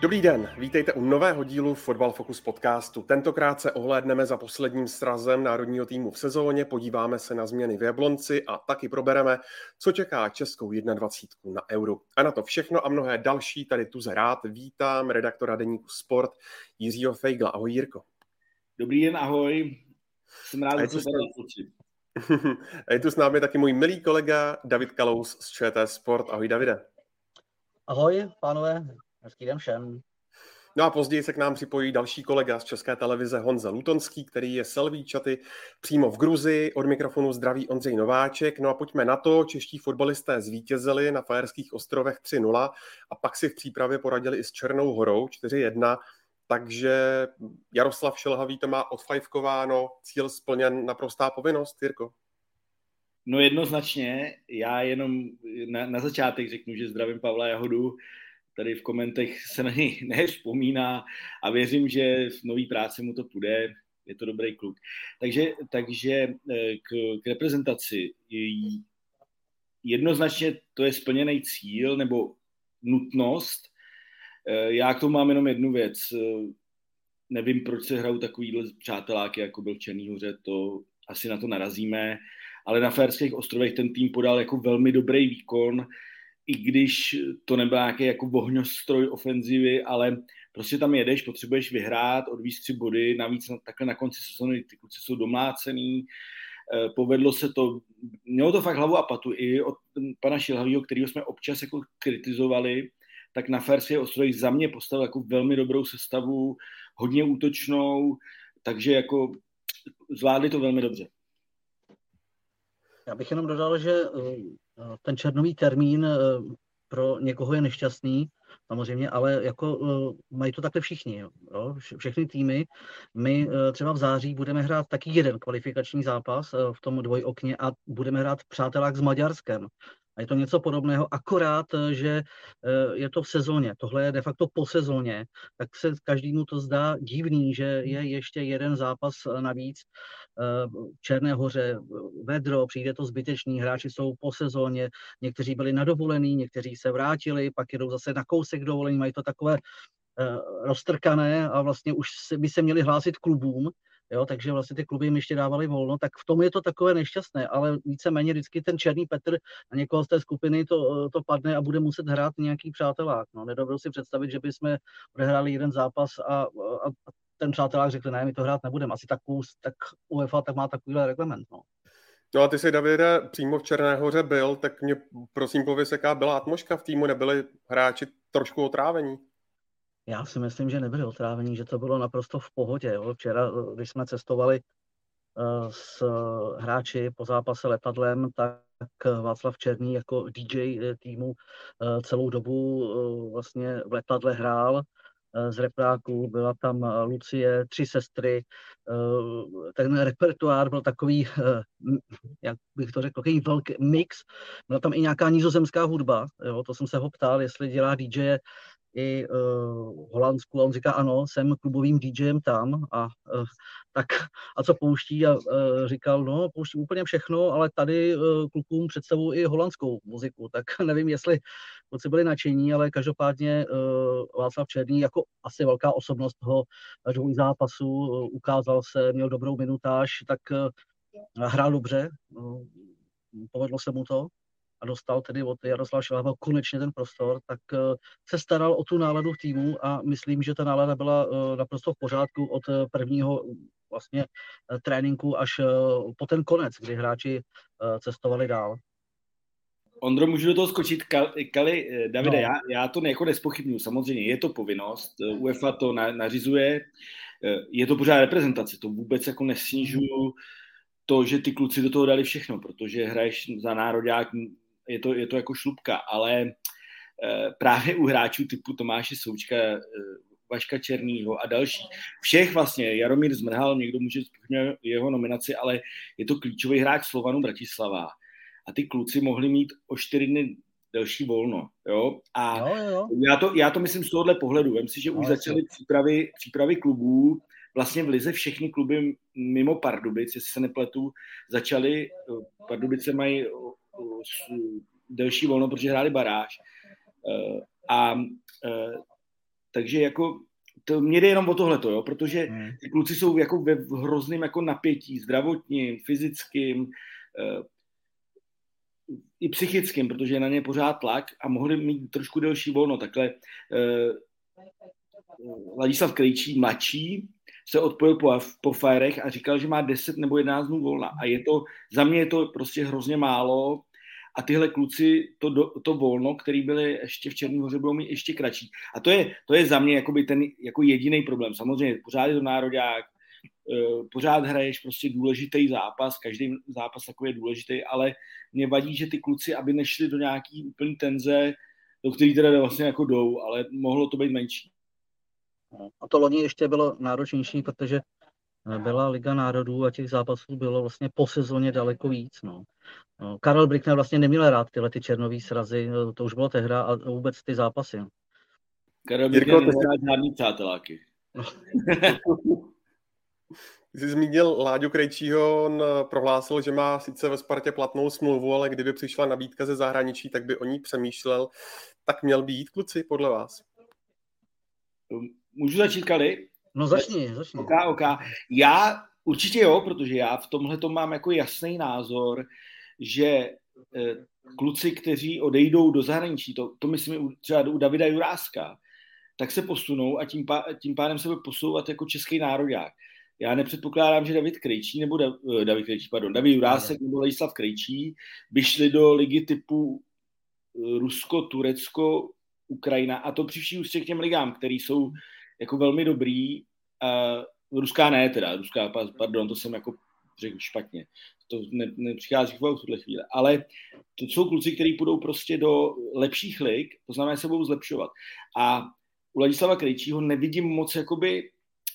Dobrý den, vítejte u nového dílu Fotbal Focus podcastu. Tentokrát se ohlédneme za posledním srazem národního týmu v sezóně, podíváme se na změny v Jablonci a taky probereme, co čeká Českou 21 na Euro. A na to všechno a mnohé další tady tu rád vítám redaktora deníku Sport Jiřího Fejgla. Ahoj Jirko. Dobrý den, ahoj. Jsem rád, že se tady A je tu s námi taky můj milý kolega David Kalous z ČT Sport. Ahoj Davide. Ahoj, pánové, hezký den všem. No a později se k nám připojí další kolega z České televize Honza Lutonský, který je selví čaty přímo v Gruzi. Od mikrofonu zdraví Ondřej Nováček. No a pojďme na to. Čeští fotbalisté zvítězili na Fajerských ostrovech 3-0 a pak si v přípravě poradili i s Černou horou 4-1. Takže Jaroslav Šelhavý to má odfajfkováno, cíl splněn, naprostá povinnost, Jirko. No jednoznačně, já jenom na, na začátek řeknu, že zdravím Pavla Jahodu, tady v komentech se na něj nevzpomíná a věřím, že v nový práci mu to půjde, je to dobrý kluk. Takže, takže eh, k, k reprezentaci jednoznačně to je splněný cíl nebo nutnost. Eh, já k tomu mám jenom jednu věc. Eh, nevím, proč se hrajou takovýhle přáteláky, jako byl Černý hoře, to asi na to narazíme, ale na Ferských ostrovech ten tým podal jako velmi dobrý výkon, i když to nebyl nějaký jako vohňostroj ofenzivy, ale prostě tam jedeš, potřebuješ vyhrát, odvíct tři body, navíc na, takhle na konci sezóny ty kluci jsou domlácený, eh, povedlo se to, mělo to fakt hlavu a patu i od pana Šilhavýho, kterého jsme občas jako kritizovali, tak na Fersie ostrově za mě postavil jako velmi dobrou sestavu, hodně útočnou, takže jako zvládli to velmi dobře. Já bych jenom dodal, že ten černový termín eh, pro někoho je nešťastný, samozřejmě, ale jako uh, mají to takhle všichni, jo? všechny týmy. My třeba v září budeme hrát taky jeden kvalifikační zápas v tom dvojokně a budeme hrát přátelák s Maďarskem. A je to něco podobného, akorát, eh, že eh, je to v sezóně. Tohle je de facto po sezóně, tak se každému to zdá divný, že je ještě jeden zápas eh, navíc. Černé hoře, vedro, přijde to zbytečný, hráči jsou po sezóně, někteří byli na dovolený, někteří se vrátili, pak jedou zase na kousek dovolení, mají to takové roztrkané a vlastně už by se měli hlásit klubům, jo, takže vlastně ty kluby jim ještě dávali volno, tak v tom je to takové nešťastné, ale víceméně vždycky ten černý Petr na někoho z té skupiny to, to padne a bude muset hrát nějaký přátelák. No, nedovedu si představit, že bychom odehráli jeden zápas a, a ten přátelák řekl, ne, my to hrát nebudeme. Asi tak, tak UEFA tak má takovýhle reglement. No. No a ty jsi, Davide, přímo v Černé hoře byl, tak mě prosím pověs, jaká byla atmosféra v týmu, nebyli hráči trošku otrávení? Já si myslím, že nebyli otrávení, že to bylo naprosto v pohodě. Jo. Včera, když jsme cestovali uh, s hráči po zápase letadlem, tak Václav Černý jako DJ eh, týmu celou dobu vlastně v letadle hrál z repráků, byla tam Lucie, tři sestry, ten repertoár byl takový, jak bych to řekl, takový velký mix, byla tam i nějaká nizozemská hudba, jo, to jsem se ho ptal, jestli dělá DJ i uh, Holandsku. A on říká, ano, jsem klubovým DJem tam. A uh, tak a co pouští? A uh, říkal, no pouští úplně všechno, ale tady uh, klukům představu i holandskou muziku, tak nevím, jestli kluci byli nadšení, ale každopádně uh, Václav Černý jako asi velká osobnost toho dvou zápasu uh, ukázal se, měl dobrou minutáž, tak uh, hrál dobře, uh, povedlo se mu to a dostal tedy od Jaroslava Šilhava konečně ten prostor, tak eh, se staral o tu náladu v týmu a myslím, že ta nálada byla eh, naprosto v pořádku od eh, prvního vlastně tréninku až po ten konec, kdy hráči cestovali dál. Ondro, můžu do toho skočit? Kali, Davide, no. já, já to jako nespochybnuju. Samozřejmě je to povinnost, UEFA to na, nařizuje, je to pořád reprezentace, to vůbec jako nesnižuju to, že ty kluci do toho dali všechno, protože hraješ za národák je to, je to jako šlubka, ale eh, právě u hráčů typu Tomáše Součka, eh, Vaška Černýho a další. Všech vlastně, Jaromír Zmrhal, někdo může jeho nominaci, ale je to klíčový hráč Slovanu Bratislava. A ty kluci mohli mít o čtyři dny delší volno. Jo? A jo, jo. Já, to, já to myslím z tohohle pohledu. Vem si, že už začaly přípravy, přípravy klubů, vlastně v Lize všechny kluby mimo Pardubic, jestli se nepletu, začaly, Pardubice mají delší volno, protože hráli baráž. Eh, a eh, takže jako to mě jde jenom o tohleto, jo, protože hmm. ty kluci jsou jako ve hrozném jako napětí, zdravotním, fyzickým, eh, i psychickým, protože je na ně pořád tlak a mohli mít trošku delší volno. Takhle Ladislav Krejčí mladší se odpojil po, po Firech a říkal, že má 10 nebo 11 dnů volna. A je to, za mě je to prostě hrozně málo a tyhle kluci to, do, to volno, který byli ještě v Černý hoře, budou mít ještě kratší. A to je, to je za mě jakoby ten jako jediný problém. Samozřejmě pořád je to národák, eh, pořád hraješ prostě důležitý zápas, každý zápas takový je důležitý, ale mě vadí, že ty kluci, aby nešli do nějaký úplný tenze, do který teda vlastně jako jdou, ale mohlo to být menší. A to loni ještě bylo náročnější, protože byla Liga národů a těch zápasů bylo vlastně po sezóně daleko víc. No. no Karel Brickner vlastně neměl rád tyhle ty černový srazy, to už bylo tehda a vůbec ty zápasy. Karel Brickner neměl rád žádný přáteláky. No. Jsi zmínil Láďu Krejčího, on prohlásil, že má sice ve Spartě platnou smlouvu, ale kdyby přišla nabídka ze zahraničí, tak by o ní přemýšlel. Tak měl být kluci, podle vás? Můžu začít, Kali? No začni, začni. OK, OK. Já určitě jo, protože já v tomhle to mám jako jasný názor, že eh, kluci, kteří odejdou do zahraničí, to, to myslím třeba u Davida Juráska, tak se posunou a tím, pá, tím pádem se bude posouvat jako český národák. Já nepředpokládám, že David Krejčí nebo da, eh, David Krejčí, pardon, David Jurásek nebo Ladislav Krejčí by šli do ligy typu eh, Rusko, Turecko, Ukrajina a to při vší ústě k těm ligám, které jsou jako velmi dobrý. Uh, ruská ne teda, ruská, pardon, to jsem jako řekl špatně. To ne, nepřichází v tuhle chvíli. Ale to jsou kluci, kteří půjdou prostě do lepších lig, to znamená, že se budou zlepšovat. A u Ladislava Krejčího nevidím moc jakoby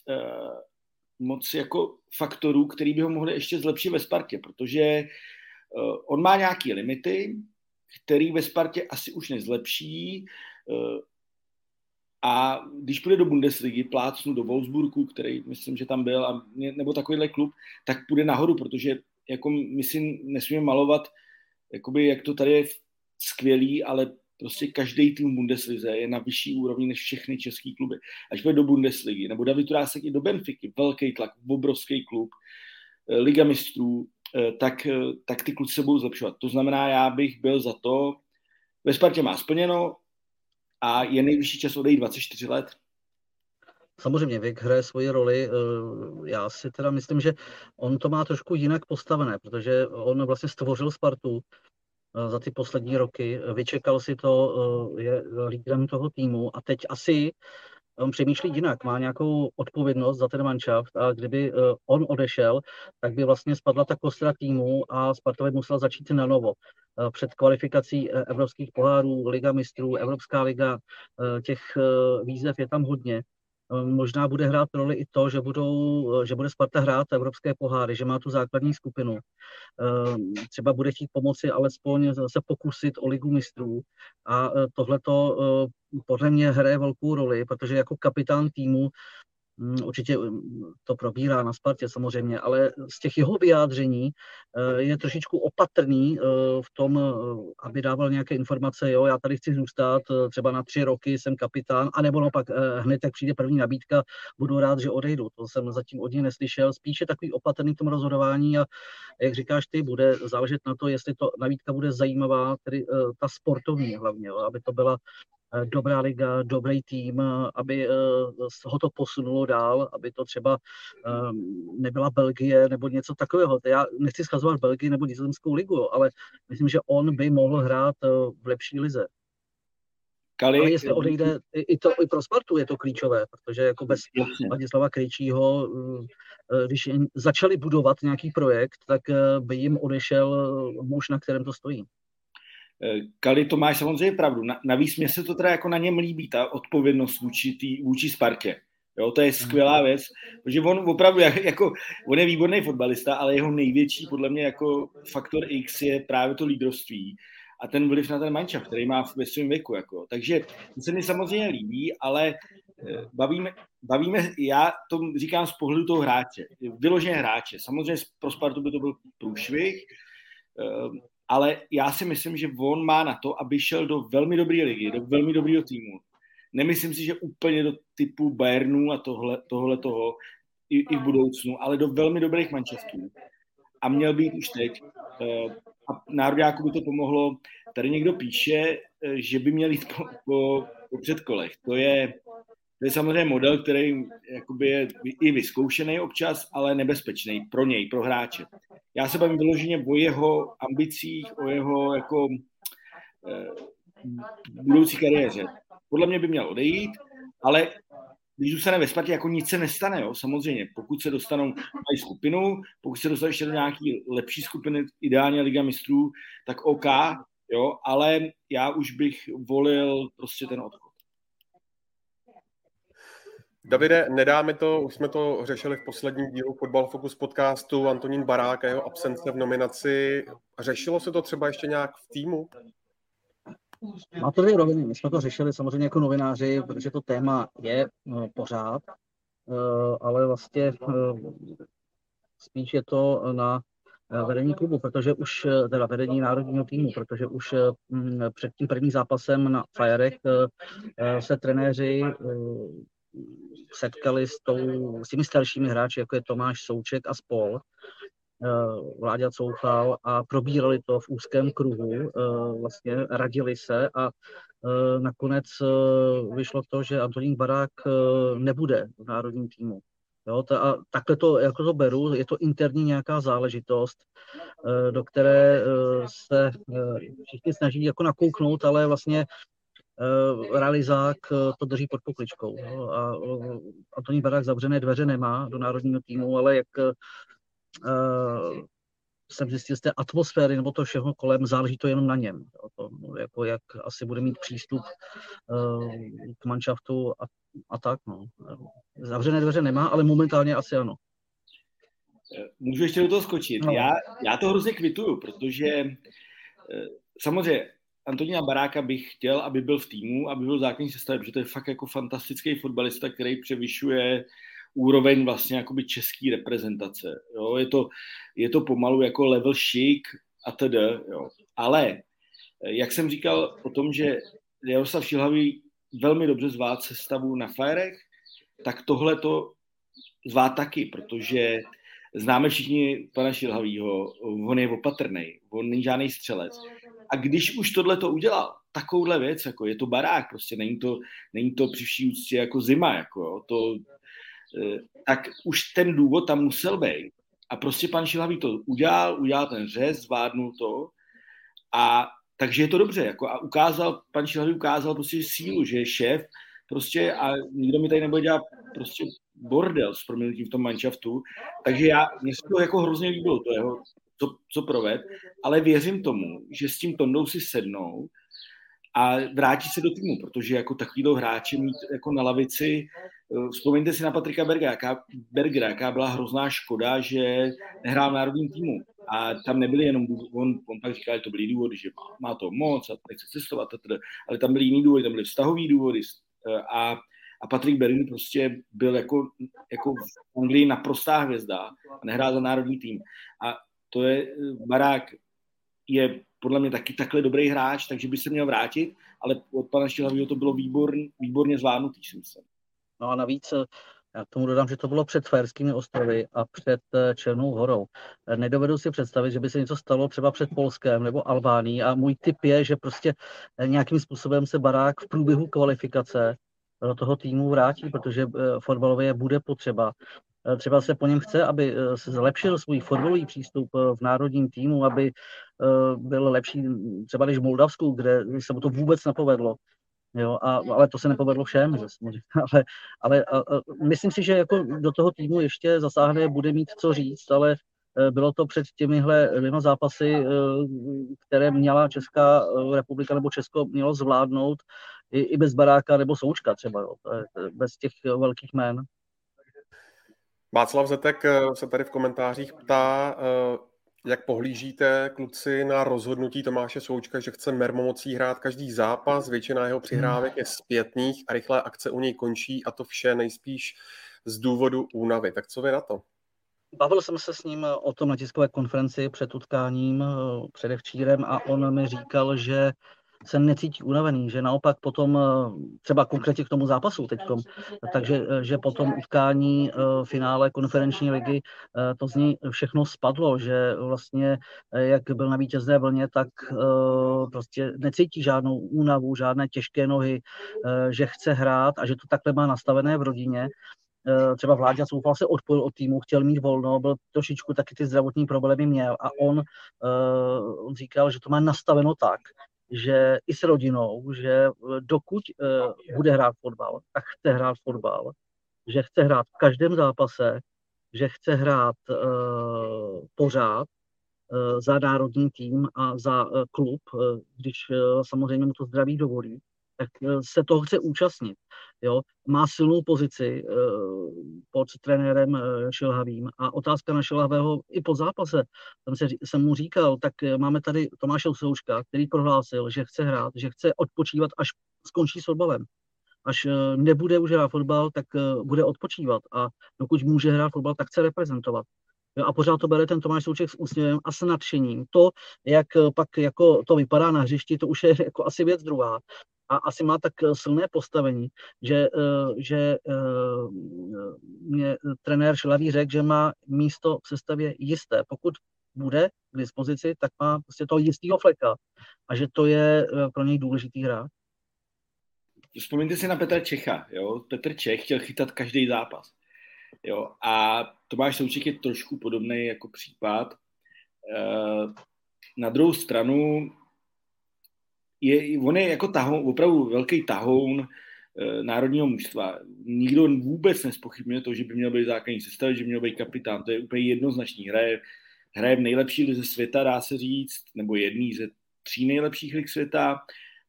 uh, moc jako faktorů, který by ho mohli ještě zlepšit ve Spartě, protože uh, on má nějaké limity, který ve Spartě asi už nezlepší. Uh, a když půjde do Bundesligy, plácnu do Wolfsburgu, který myslím, že tam byl, a, nebo takovýhle klub, tak půjde nahoru, protože jako my si nesmíme malovat, jakoby, jak to tady je skvělý, ale prostě každý tým Bundeslize je na vyšší úrovni než všechny české kluby. Až půjde do Bundesligy, nebo David Turásek i do Benfiky, velký tlak, obrovský klub, eh, Liga mistrů, eh, tak, eh, tak ty kluci se budou zlepšovat. To znamená, já bych byl za to, ve Spartě má splněno, a je nejvyšší čas odejít 24 let. Samozřejmě věk hraje svoji roli. Eh, já si teda myslím, že on to má trošku jinak postavené, protože on vlastně stvořil Spartu eh, za ty poslední roky, vyčekal si to, eh, je lídrem toho týmu a teď asi on přemýšlí jinak, má nějakou odpovědnost za ten manšaft a kdyby on odešel, tak by vlastně spadla ta kostra týmu a Sparta by musela začít na novo. Eh, před kvalifikací eh, evropských pohárů, Liga mistrů, Evropská liga, eh, těch výzev je tam hodně. Možná bude hrát roli i to, že, budou, že bude Sparta hrát evropské poháry, že má tu základní skupinu. Třeba bude chtít pomoci alespoň se pokusit o ligu mistrů. A tohle to podle mě hraje velkou roli, protože jako kapitán týmu určitě mm, to probírá na Spartě samozřejmě, ale z těch jeho vyjádření eh, je trošičku opatrný eh, v tom, eh, aby dával nějaké informace, jo, já tady chci zůstat třeba na tři roky, jsem kapitán, anebo naopak hned, jak přijde první nabídka, budu rád, že odejdu. To jsem zatím od něj neslyšel. Spíše takový opatrný v tom rozhodování a jak říkáš ty, bude záležet na to, jestli to nabídka bude zajímavá, tedy ta sportovní hlavně, jo, aby to byla dobrá liga, dobrý tým, eh, aby eh, ho to posunulo dál, aby to třeba nebyla Belgie nebo něco takového. Já nechci schazovat Belgii nebo nizozemskou ligu, ale myslím, že on by mohl hrát v lepší lize. Kali, ale jestli odejde, i, to, i pro Spartu je to klíčové, protože jako bez Ladislava Krejčího, když začali budovat nějaký projekt, tak by jim odešel muž, na kterém to stojí. Kali to máš samozřejmě pravdu. Navíc mě se to teda jako na něm líbí, ta odpovědnost vůči, tý, vůči Spartě. Jo, to je skvělá věc, protože on opravdu, jako, on je výborný fotbalista, ale jeho největší, podle mě, jako faktor X je právě to lídrovství a ten vliv na ten mančav, který má ve svém věku. Jako. Takže to se mi samozřejmě líbí, ale eh, bavíme, bavíme, já to říkám z pohledu toho hráče, vyloženě hráče. Samozřejmě pro Spartu by to byl průšvih, eh, ale já si myslím, že on má na to, aby šel do velmi dobré ligy, do velmi dobrého týmu. Nemyslím si, že úplně do typu Bayernu a tohle, tohle toho i, i v budoucnu, ale do velmi dobrých mančestů. A měl být už teď. Eh, a nároďáku by to pomohlo. Tady někdo píše, eh, že by měl jít po, po, po předkolech. To je, to je samozřejmě model, který jakoby je i vyzkoušený občas, ale nebezpečný pro něj, pro hráče. Já se bavím vyloženě o jeho ambicích, o jeho jako eh, budoucí kariéře. Podle mě by měl odejít, ale když zůstane ve Spartě, jako nic se nestane, jo, samozřejmě. Pokud se dostanou mají skupinu, pokud se dostanou ještě do nějaké lepší skupiny, ideálně Liga mistrů, tak OK, jo, ale já už bych volil prostě ten odchod. Davide, nedáme to, už jsme to řešili v posledním dílu Football Focus podcastu, Antonín Barák a jeho absence v nominaci. Řešilo se to třeba ještě nějak v týmu? Má to dvě roviny. My jsme to řešili samozřejmě jako novináři, protože to téma je no, pořád, eh, ale vlastně eh, spíš je to na vedení klubu, protože už, teda vedení národního týmu, protože už před tím prvním zápasem na Firech se trenéři setkali s, tou, s těmi staršími hráči, jako je Tomáš Souček a spol, Eh, Vláďa Couchal a probírali to v úzkém kruhu, eh, vlastně radili se a eh, nakonec vyšlo to, že Antonín Barák nebude v národním týmu. Jo, ta, a takhle to, jako to beru, je to interní nějaká záležitost, do které se všichni snaží jako nakouknout, ale vlastně realizák to drží pod pokličkou. A Antonín Barák zavřené dveře nemá do národního týmu, ale jak jsem zjistil z té atmosféry nebo to všeho kolem, záleží to jenom na něm. To, jako jak asi bude mít přístup uh, k manšaftu a, a tak. No. Zavřené dveře nemá, ale momentálně asi ano. Můžu ještě do toho skočit. No. Já, já to hrozně kvituju, protože eh, samozřejmě Antonína Baráka bych chtěl, aby byl v týmu, aby byl základní sestavě, protože to je fakt jako fantastický fotbalista, který převyšuje úroveň vlastně jakoby český reprezentace. Jo? Je, to, je to pomalu jako level chic a tedy. Jo? Ale jak jsem říkal o tom, že Jaroslav Šilhavý velmi dobře zvát sestavu na Firech, tak tohle to zvá taky, protože známe všichni pana Šilhavýho, on je opatrný, on není žádný střelec. A když už tohle to udělal, takovouhle věc, jako je to barák, prostě není to, není to při vší úctě jako zima, jako jo, to, Eh, tak už ten důvod tam musel být. A prostě pan Šilhavý to udělal, udělal ten řez, zvládnul to a takže je to dobře. Jako, a ukázal, pan Šilhavý ukázal prostě sílu, že je šéf prostě a nikdo mi tady nebude dělat prostě bordel s proměnutím v tom manšaftu. Takže já, mě se to jako hrozně líbilo, to jeho, co, co proved, ale věřím tomu, že s tím Tondou si sednou a vrátí se do týmu, protože jako takovýhle hráče mít jako na lavici, eh, vzpomeňte si na Patrika Bergera, jaká, Bergera, jaká byla hrozná škoda, že nehrál v národním týmu. A tam nebyly jenom, on, on pak říkal, že to byly důvody, že má, má to moc a nechce cestovat, a teda, ale tam byly jiný důvody, tam byly vztahový důvody eh, a, a Patrik Berin prostě byl jako, jako v Anglii naprostá hvězda a nehrál za národní tým. A to je, eh, Barák je podle mě taky takhle dobrý hráč, takže by se měl vrátit, ale od pana Šilhavýho to bylo výborn, výborně zvládnutý, si myslím. No a navíc eh, já k tomu dodám, že to bylo před Fajerskými ostrovy a před eh, Černou horou. Nedovedu si představit, že by se něco stalo třeba před Polskem nebo Albánií a můj tip je, že prostě nějakým způsobem se barák v průběhu kvalifikace do toho týmu vrátí, protože fotbalově bude potřeba. Eh, třeba se po něm chce, aby eh, se zlepšil svůj fotbalový přístup eh, v národním týmu, aby byl lepší třeba než v Moldavsku, kde se mu to vůbec nepovedlo. Jo, a, ale to se nepovedlo všem, že ale, ale a, a, myslím si, že jako do toho týmu ještě zasáhne, bude mít co říct, ale bylo to před těmihle dvěma zápasy, které měla Česká republika nebo Česko mělo zvládnout i, i bez Baráka nebo Součka třeba, jo, bez těch velkých jmén. Václav Zetek se tady v komentářích ptá, jak pohlížíte, kluci, na rozhodnutí Tomáše Součka, že chce mermomocí hrát každý zápas, většina jeho přihrávek je zpětných a rychlé akce u něj končí a to vše nejspíš z důvodu únavy. Tak co vy na to? Bavil jsem se s ním o tom na tiskové konferenci před utkáním předevčírem a on mi říkal, že se necítí unavený, že naopak potom eh, třeba konkrétně k tomu zápasu teď, takže eh, že potom utkání eh, finále konferenční ligy to z ní všechno spadlo, že vlastně jak byl na vítězné vlně, tak prostě necítí žádnou únavu, žádné těžké nohy, že chce hrát a že to takhle má nastavené v rodině. Třeba Vláďa Soufal se odpojil od týmu, chtěl mít volno, byl trošičku taky ty zdravotní problémy měl a on, on říkal, že to má nastaveno tak, že i s rodinou, že eh, dokud uh, bude hrát fotbal, tak chce hrát fotbal, že chce hrát v každém zápase, že chce hrát uh, pořád za národní tým a za klub, když samozřejmě mu to zdraví dovolí, tak se toho chce účastnit. Jo? Má silnou pozici uh, pod trenérem uh, Šilhavým a otázka na Šilhavého i po zápase, tam se, jsem mu říkal, tak uh, máme tady Tomáše Souška, který prohlásil, že chce hrát, že chce odpočívat, až skončí s fotbalem. Až uh, nebude už hrát fotbal, tak uh, bude odpočívat a dokud může hrát fotbal, tak chce reprezentovat. Jo, a pořád to bere ten Tomáš Souček s úsměvem a s nadšením. To, jak pak jako to vypadá na hřišti, to už je jako asi věc druhá a asi má tak eh, silné postavení, že, eh, že eh, mě trenér Šlavý řekl, že má místo v sestavě jisté. Pokud bude k dispozici, tak má prostě toho jistého fleka a že to je pro něj důležitý hráč. Vzpomeňte si na Petra Čecha. Jo? Petr Čech chtěl chytat každý zápas. Jo? A Tomáš Souček je trošku podobný jako případ. Na druhou stranu je, on je jako tahoun, opravdu velký tahoun e, národního mužstva. Nikdo vůbec nespochybňuje to, že by měl být základní sestavy, že by měl být kapitán. To je úplně jednoznačný. Hraje, hraje v nejlepší lize světa, dá se říct, nebo jedný ze tří nejlepších lig světa.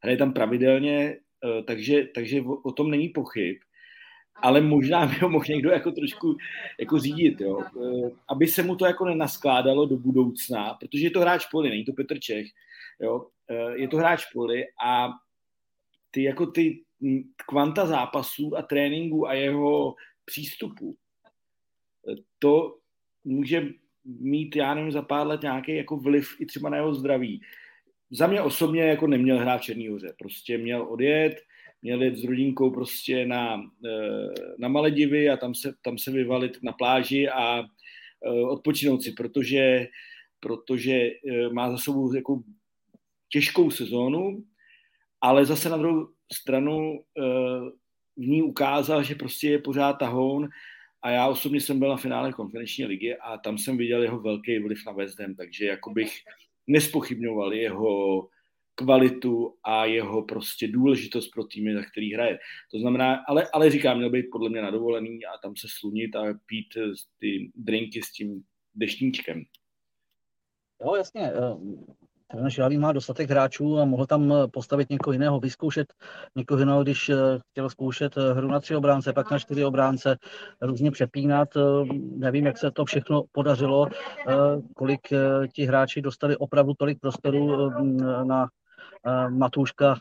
Hraje tam pravidelně, e, takže, takže o, o tom není pochyb ale možná by ho mohl někdo jako trošku jako řídit, jo. E, aby se mu to jako nenaskládalo do budoucna, protože je to hráč poli, není to Petr Čech, Jo? Eh, je to hráč poli a ty jako ty kvanta zápasů a tréninku a jeho přístupu, eh, to může mít, já nevím, za pár let nějaký jako vliv i třeba na jeho zdraví. Za mě osobně jako neměl hrát Černý hoře. Prostě měl odjet, měl jet s rodinkou prostě na, eh, na Maledivy a tam se, tam se vyvalit na pláži a odpočinout si, protože, protože má za sebou jako těžkou sezónu, ale zase na druhou stranu eh, v ní ukázal, že prostě je pořád tahoun a já osobně jsem byl na finále konferenční ligy a tam jsem viděl jeho velký vliv na West Ham, takže jako bych nespochybňoval jeho kvalitu a jeho prostě důležitost pro týmy, za který hraje. To znamená, ale, ale říkám, měl být podle mě nadovolený a tam se slunit a pít ty drinky s tím deštníčkem. Jo, jasně. Trenér Šilavý má dostatek hráčů a mohl tam postavit někoho jiného, vyzkoušet někoho jiného, když eh, chtěl zkoušet eh, hru na tři obránce, pak na čtyři obránce, různě přepínat. Eh, nevím, jak se to všechno podařilo, kolik ti hráči dostali opravdu tolik prostoru na Matůška.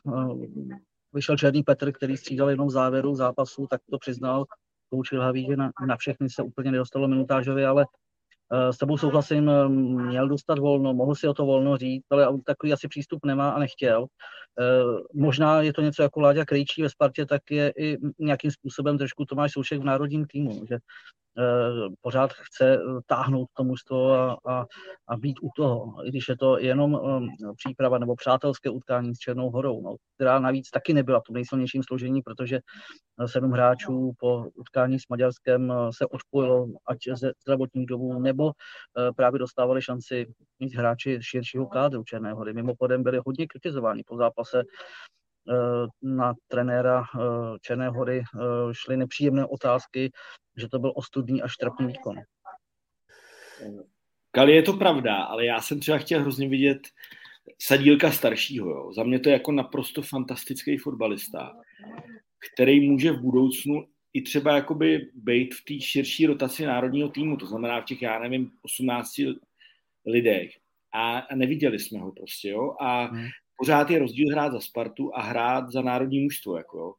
Vyšel Černý Petr, který střídal jenom v závěru zápasu, tak to přiznal. Koučil Haví, že na, na všechny se úplně nedostalo minutážově, ale Eh, s tebou souhlasím, eh, měl dostat volno, mohl si o to volno říct, ale takový asi přístup nemá a nechtěl. Eh, možná je to něco jako Láďa Krejčí ve Spartě, tak je i nějakým způsobem trošku Tomáš Soušek v národním týmu, že Eh, pořád chce eh, táhnout to mužstvo a, a, a být u toho, i když je to jenom um, příprava nebo přátelské utkání s Černou horou, no, která navíc taky nebyla v tom nejsilnějším složení, protože sedm hráčů po utkání s Maďarskem se odpojilo ať ze zdravotních domů, nebo právě dostávali šanci mít hráči širšího kádru Černé hory. Mimochodem byli hodně kritizováni po zápase na trenéra Černé hory šly nepříjemné otázky, že to byl ostudný až trapný výkon. Kali je to pravda, ale já jsem třeba chtěl hrozně vidět Sadílka staršího. Jo. Za mě to je jako naprosto fantastický fotbalista, který může v budoucnu i třeba jakoby být v té širší rotaci národního týmu, to znamená v těch, já nevím, 18 lidech. A, neviděli jsme ho prostě, jo. A hmm. Pořád je rozdíl hrát za Spartu a hrát za národní mužstvo, jako jo.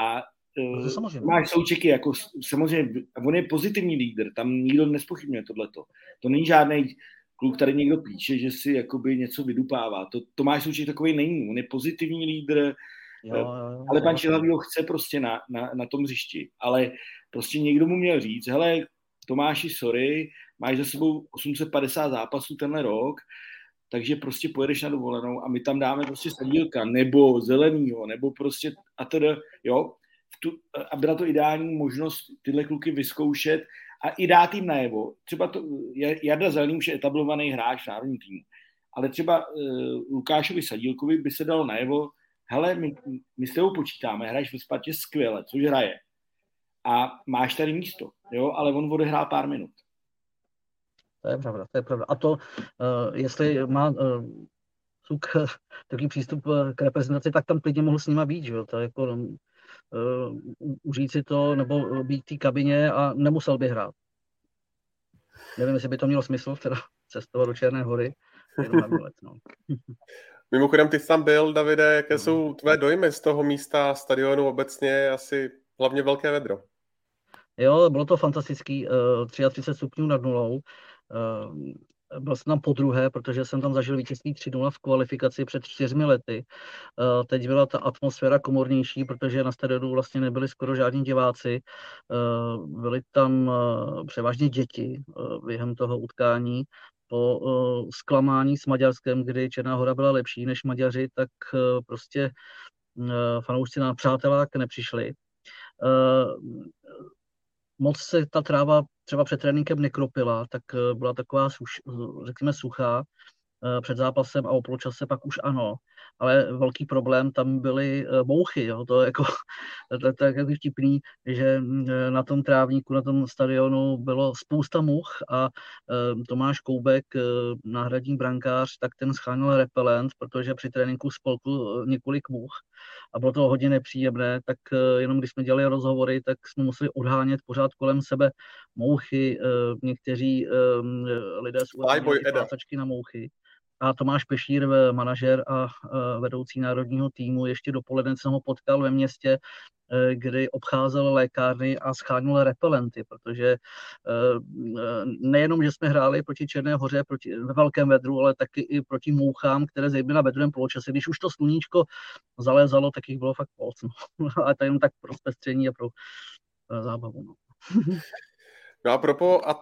A no to samozřejmě. máš součeky, jako samozřejmě, on je pozitivní lídr, tam nikdo nespochybňuje tohleto. To není žádný kluk, tady někdo píše, že si jakoby něco vydupává. To Tomáš Souček takový není, on je pozitivní lídr, Jo, jo, jo, ale pan Čilhavý ho chce prostě na, na, na tom hřišti. Ale prostě někdo mu měl říct, hele, Tomáši, sorry, máš za sebou 850 zápasů tenhle rok, takže prostě pojedeš na dovolenou a my tam dáme prostě sadílka, nebo zelenýho, nebo prostě a tedy, jo, tu, a byla to ideální možnost tyhle kluky vyzkoušet a i dát jim najevo. Třeba to, Jarda Zelený už je etablovaný hráč v národním týmu, ale třeba uh, Lukášovi Sadílkovi by se dalo najevo, hele, my, my s tebou počítáme, hraješ ve Spartě skvěle, což hraje. A máš tady místo, jo, ale on odehrál pár minut. To je pravda, to je pravda. A to, uh, jestli má uh, Suk takový přístup k reprezentaci, tak tam klidně mohl s nima být, že jo? To je jako uh, užít si to, nebo být v té kabině a nemusel by hrát. Nevím, jestli by to mělo smysl, teda cestovat do Černé hory, jenom let, no. Mimochodem, ty jsi tam byl, Davide, jaké jsou tvé dojmy z toho místa, stadionu obecně, asi hlavně velké vedro? Jo, bylo to fantastický, 33 stupňů nad nulou. Eh, byl jsem tam po druhé, protože jsem tam zažil vítězství 3 v kvalifikaci před čtyřmi lety. Eh, teď byla ta atmosféra komornější, protože na stadionu vlastně nebyli skoro žádní diváci. Eh, byly tam převážně děti během toho utkání. Po zklamání s Maďarskem, kdy Černá hora byla lepší než Maďaři, tak prostě fanoušci na přátelák nepřišli moc se ta tráva třeba před tréninkem nekropila, tak eh, byla taková, suš, řekněme, suchá eh, před zápasem a o poločase pak už ano. Ale velký problém tam byly eh, mouchy. Jo. To je jako to, to je jako vtipný, že na tom trávníku, na tom stadionu bylo spousta much a Tomáš Koubek, náhradní brankář, tak ten scháněl repelent, protože při tréninku spolkl několik much a bylo to hodně nepříjemné, tak eh, jenom když jsme dělali rozhovory, tak jsme museli odhánět pořád kolem sebe mouchy, eh, někteří eh, lidé jsou na mouchy. A Tomáš Pešír, manažer a vedoucí národního týmu, ještě dopoledne jsem ho potkal ve městě Eh, kdy obcházel lékárny a scháněl repelenty, protože eh, nejenom, že jsme hráli proti Černé hoře proti, ve velkém vedru, ale taky i proti mouchám, které zejména ve druhém poločase, když už to sluníčko zalézalo, tak jich bylo fakt moc. No. Ale to jenom tak pro zpestření a pro eh, zábavu. No. No a propo a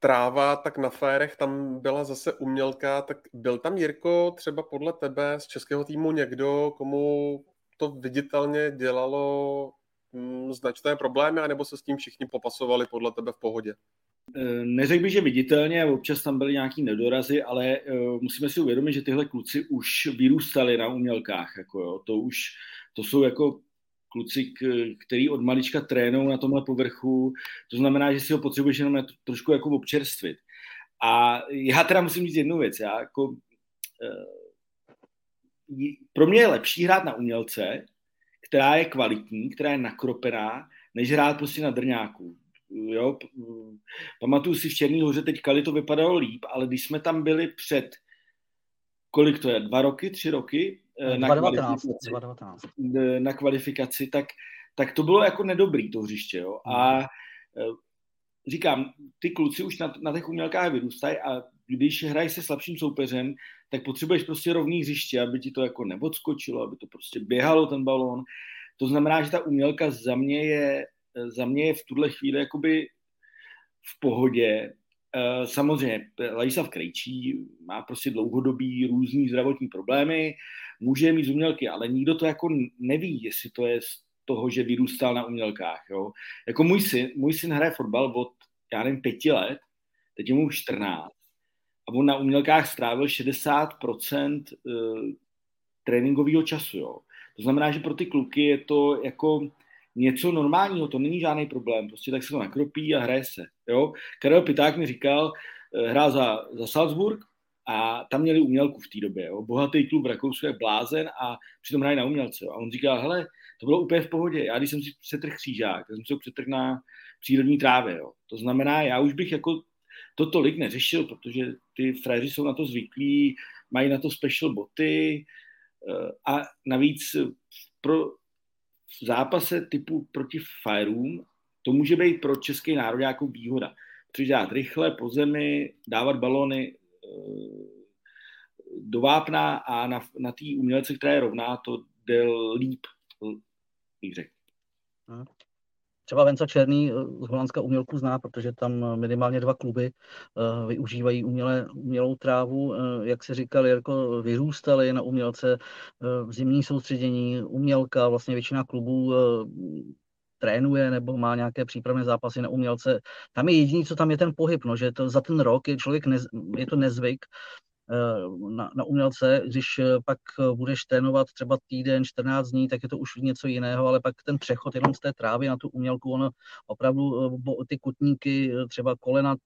tráva, tak na férech tam byla zase umělka, tak byl tam Jirko třeba podle tebe z českého týmu někdo, komu to viditelně dělalo hm, značné problémy, anebo se s tím všichni popasovali podle tebe v pohodě? E, neřekl bych, že viditelně, občas tam byly nějaký nedorazy, ale e, musíme si uvědomit, že tyhle kluci už vyrůstali na umělkách. Jako jo. To už to jsou jako kluci, který od malička trénou na tomhle povrchu. To znamená, že si ho potřebuješ jenom trošku jako občerstvit. A já teda musím říct jednu věc. Já jako, e, pro mě je lepší hrát na umělce, která je kvalitní, která je nakropená, než hrát prostě na drňáku. Jo, pamatuju si v Černý hoře, teď Kali to vypadalo líp, ale když jsme tam byli před, kolik to je, dva roky, tři roky, eh, na 2019, kvalifikaci, 2019. Eh, na kvalifikaci, tak, tak to bylo jako nedobrý to hřiště. Jo. A hmm. eh, říkám, ty kluci už na, na těch umělkách vyrůstají a když hrají se slabším soupeřem, tak potřebuješ prostě rovný hřiště, aby ti to jako neodskočilo, aby to prostě běhalo ten balón. To znamená, že ta umělka za mě je, za mě je v tuhle chvíli jakoby v pohodě. Eh, samozřejmě Ladislav Krejčí má prostě dlouhodobý různý zdravotní problémy, může mít z umělky, ale nikdo to jako neví, jestli to je z toho, že vyrůstal na umělkách. Jo. Jako můj syn, můj syn hraje fotbal od, já nevím, pěti let, teď je mu 14 a on na umělkách strávil 60% eh, tréninkového času. Jo. To znamená, že pro ty kluky je to jako něco normálního, to není žádný problém, prostě tak se to nakropí a hraje se. Jo. Karel Piták mi říkal, hrál za, za Salzburg a tam měli umělku v té době. Jo. Bohatý klub v Rakousku je blázen a přitom hrají na umělce. Jo. A on říkal, hele, to bylo úplně v pohodě. Já když jsem si přetrh křížák, tak jsem si ho přetrh na přírodní trávě. Jo. To znamená, já už bych jako to tolik neřešil, protože ty fréři jsou na to zvyklí, mají na to special boty eh, a navíc pro zápase typu proti Fireům to může být pro český národ jako výhoda. Přidat rychle po zemi, dávat balony eh, do vápna a na, na té umělce, která je rovná, to jde líp, bych řekl. Třeba Venca Černý eh, z Holandska umělku zná, protože tam minimálně dva kluby uh, využívají umělé, umělou trávu. Jak se říkali, jako vyrůstali na umělce zimní soustředění, umělka, vlastně většina klubů trénuje nebo má nějaké přípravné zápasy na umělce. Tam je jediný, co tam je ten pohyb, no, že to za ten rok je člověk, nez, je to nezvyk, Eh, na, na umělce, když eh, pak eh, budeš trénovat třeba týden, 14 dní, tak je to už něco jiného, ale pak ten přechod jenom z té trávy na tu umělku, ono opravdu ty kutníky, třeba kolena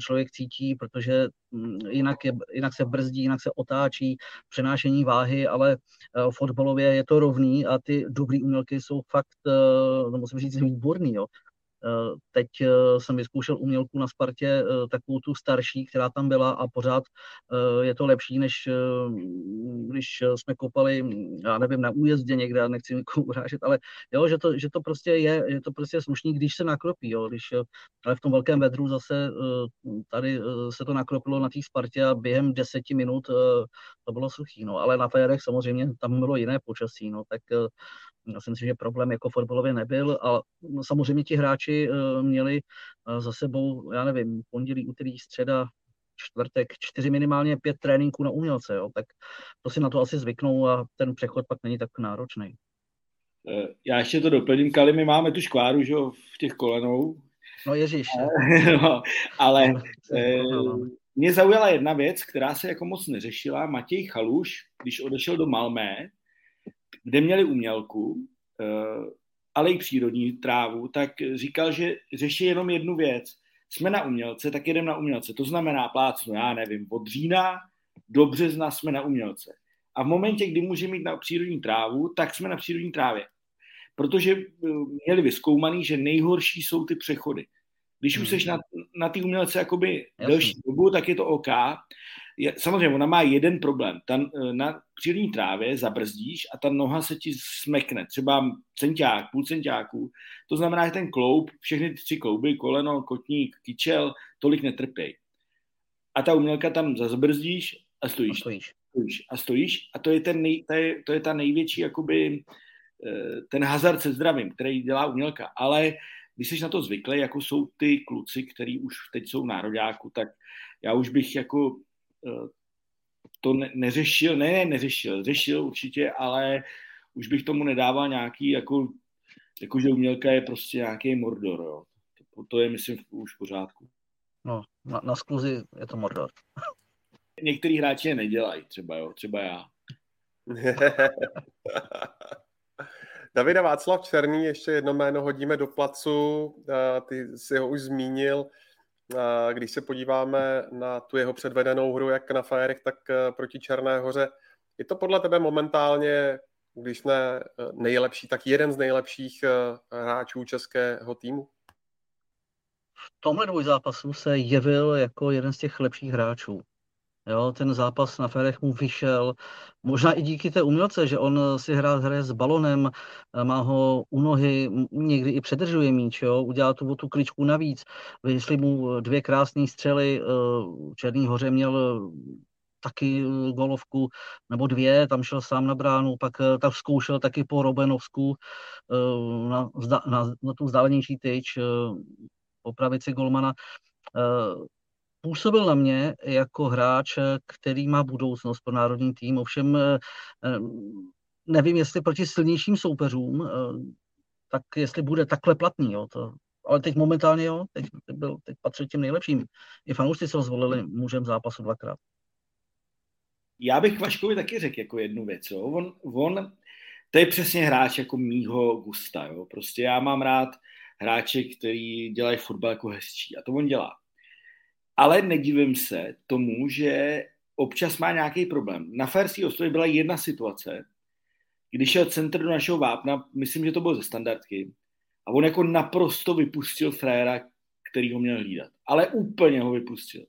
člověk cítí, protože hm, jinak, je, jinak se brzdí, jinak se otáčí, přenášení váhy, ale fotbalově je to rovný a ty dobrý umělky jsou fakt, no musím říct, výborný. Jo. Eh, teď eh, jsem vyzkoušel umělku na Spartě, eh, takovou tu starší, která tam byla a pořád je to lepší, než když jsme kopali, já nevím, na újezdě někde, nechci nikomu urážet, ale jo, že to, že to prostě je, že to prostě je slušný, když se nakropí, jo, když, ale v tom velkém vedru zase tady se to nakropilo na té Spartě a během deseti minut to bylo suchý, no, ale na Fajerech samozřejmě tam bylo jiné počasí, no, tak já si myslím, že problém jako fotbalově nebyl a no, samozřejmě ti hráči uh, měli uh, za sebou, já nevím, pondělí, úterý, středa, čtvrtek, čtyři minimálně pět tréninků na umělce, jo, tak to si na to asi zvyknou a ten přechod pak není tak náročný. Eh, já ještě to doplním, Kali, my máme tu škváru, že jo, v těch kolenou. No ježíš. no, ale no. mě zaujala jedna věc, která se jako moc neřešila. Matěj Chaluš, když odešel do Malmé, kde měli umělku, eh, ale i přírodní trávu, tak říkal, že řeší jenom jednu věc. Jsme na umělce, tak jedeme na umělce. To znamená plácnu, já nevím, od října do března jsme na umělce. A v momentě, kdy může mít na přírodní trávu, tak jsme na přírodní trávě. Protože eh, měli vyskoumaný, že nejhorší jsou ty přechody. Když už jsi hmm. na, na té umělce jakoby delší dobu, tak je to OK, je, samozřejmě ona má jeden problém. Ta, e, na přírodní trávě zabrzdíš a ta noha se ti smekne, třeba centiák, půl centiáků. To znamená, že ten kloub, všechny ty tři klouby, koleno, kotník, kyčel, tolik netrpějí. A ta umělka tam zabrzdíš a stojíš. A stojíš. stojíš. A stojíš a to je, ten nej, to je, to je ta největší jakoby, e, ten hazard se zdravím, který dělá umělka. Ale když jsi na to zvyklý, jako jsou ty kluci, který už teď jsou v nároďáku, tak já už bych jako Eh, to ne, neřešil, ne, ne, neřešil, řešil určitě, ale už bych tomu nedával nějaký, jako, jako že umělka je prostě nějaký mordor, jo. To, to je, myslím, už v pořádku. No, na, na skluzi je to mordor. Některý hráči je nedělají, třeba jo, třeba já. Davida Václav Černý, ještě jedno jméno hodíme do placu, eh, ty si ho už zmínil, když se podíváme na tu jeho předvedenou hru, jak na Fajerech, tak eh, proti Černé hoře, je to podle tebe momentálně, když ne eh, nejlepší, tak jeden z nejlepších eh, hráčů českého týmu? V tomhle zápasu se jevil jako jeden z těch lepších hráčů. Jo, ten zápas na Ferech mu vyšel, možná i díky té umělce, že on si hrá hraje s balonem, má ho u nohy, někdy i předržuje míč, jo, udělal tu, tu kličku navíc, vyšly mu dvě krásné střely, v Černý hoře měl taky golovku, nebo dvě, tam šel sám na bránu, pak tak zkoušel taky po Robenovsku na, na, na tu vzdálenější tyč po pravici golmana působil na mě jako hráč, který má budoucnost pro národní tým, ovšem eh, eh, nevím, jestli proti silnějším soupeřům, eh, tak jestli bude takhle platný, jo, to, ale teď momentálně jo, teď, byl, teď patřil těm nejlepším. I fanoušci se ho zvolili mužem zápasu dvakrát. Já bych Vaškovi taky řekl jako jednu věc, jo. On, on, to je přesně hráč jako mýho gusta, jo. Prostě já mám rád hráče, který dělají fotbal jako hezčí a to on dělá ale nedivím se tomu, že občas má nějaký problém. Na Ferský ostrově byla jedna situace, když šel centr do našeho vápna, myslím, že to bylo ze standardky, a on jako naprosto vypustil fréra, který ho měl hlídat. Ale úplně ho vypustil.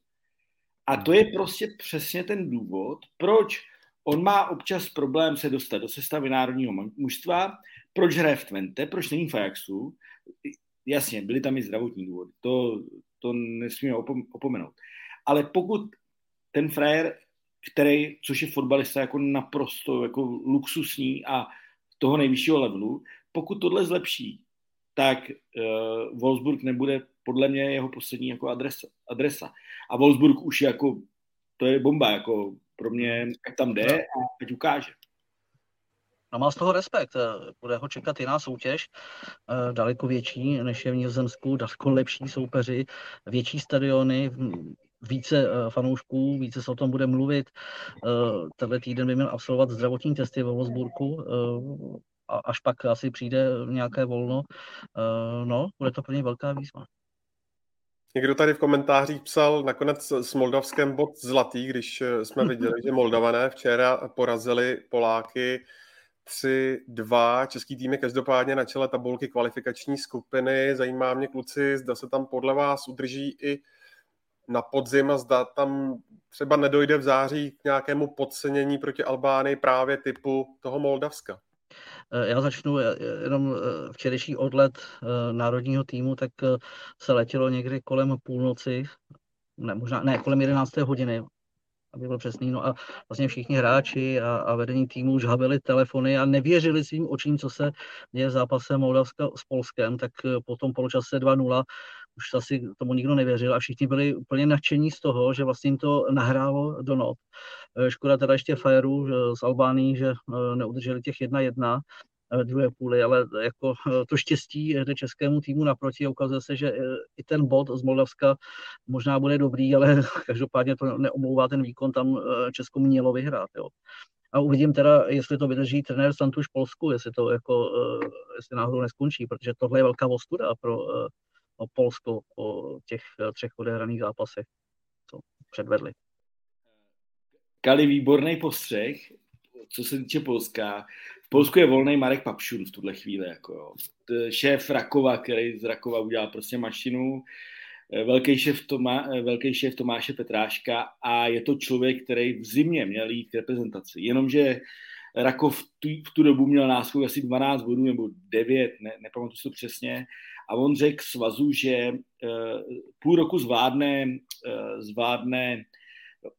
A to je prostě přesně ten důvod, proč on má občas problém se dostat do sestavy národního mužstva, proč hraje v Twente, proč není v Ajaxu. Jasně, byly tam i zdravotní důvody, to, to nesmíme opomenout. Ale pokud ten frajer, který, což je fotbalista jako naprosto jako luxusní a toho nejvyššího levelu, pokud tohle zlepší, tak uh, Wolfsburg nebude podle mě jeho poslední jako adresa. adresa. A Wolfsburg už jako, to je bomba, jako pro mě, jak tam jde a teď ukáže. No má z toho respekt. Bude ho čekat jiná soutěž, eh, daleko větší než je v Nizozemsku, daleko lepší soupeři, větší stadiony, více eh, fanoušků, více se o tom bude mluvit. Tenhle týden by měl absolvovat zdravotní testy ve Wolfsburgu a až pak asi přijde nějaké volno. No, bude to pro ně velká výzva. Někdo tady v komentářích psal nakonec s Moldavském bod zlatý, když eh, jsme viděli, že Moldavané včera porazili Poláky 3-2. Český tým je každopádně na čele tabulky kvalifikační skupiny. Zajímá mě, kluci, zda se tam podle vás udrží i na podzim a zda tam třeba nedojde v září k nějakému podcenění proti Albánii právě typu toho Moldavska. Eh, já začnu eh, jenom eh, včerejší odlet národního týmu, tak se letělo někdy kolem půlnoci, ne, možná, ne, kolem 11. hodiny, aby byl přesný. No a vlastně všichni hráči a, a vedení týmu už havili telefony a nevěřili svým očím, co se děje v zápase Moldavska s Polskem, tak po tom poločase 2-0 už asi tomu nikdo nevěřil a všichni byli úplně nadšení z toho, že vlastně jim to nahrálo do not. Eh, škoda teda ještě Fajerů z Albánii, že eh, neudrželi těch 1-1 eh, druhé půly, ale jako to štěstí jde českému týmu naproti a ukazuje se, že i ten bod z Moldavska možná bude dobrý, ale každopádně to neomlouvá ten výkon, tam Česko mělo vyhrát. Jo. A uvidím teda, jestli to vydrží trenér Santuš Polsku, jestli to jako, jestli náhodou neskončí, protože tohle je velká ostuda pro o Polsku po těch eh, třech odehraných zápasech, co předvedli. Kali výborný postřeh, co se týče Polska. V Polsku je volný Marek Papšun v tuhle chvíli. Jako jo. Šéf Rakova, který z Rakova udělal prostě mašinu. Eh, velký šéf, Tomá, eh, velký šéf Tomáše Petráška a je to člověk, který v zimě měl jít k reprezentaci. Jenomže Rakov tu, v tu dobu měl náskok asi 12 bodů nebo 9, ne, nepamatuji si to přesně, a on řekl svazu, že uh, půl roku zvládne, uh, zvládne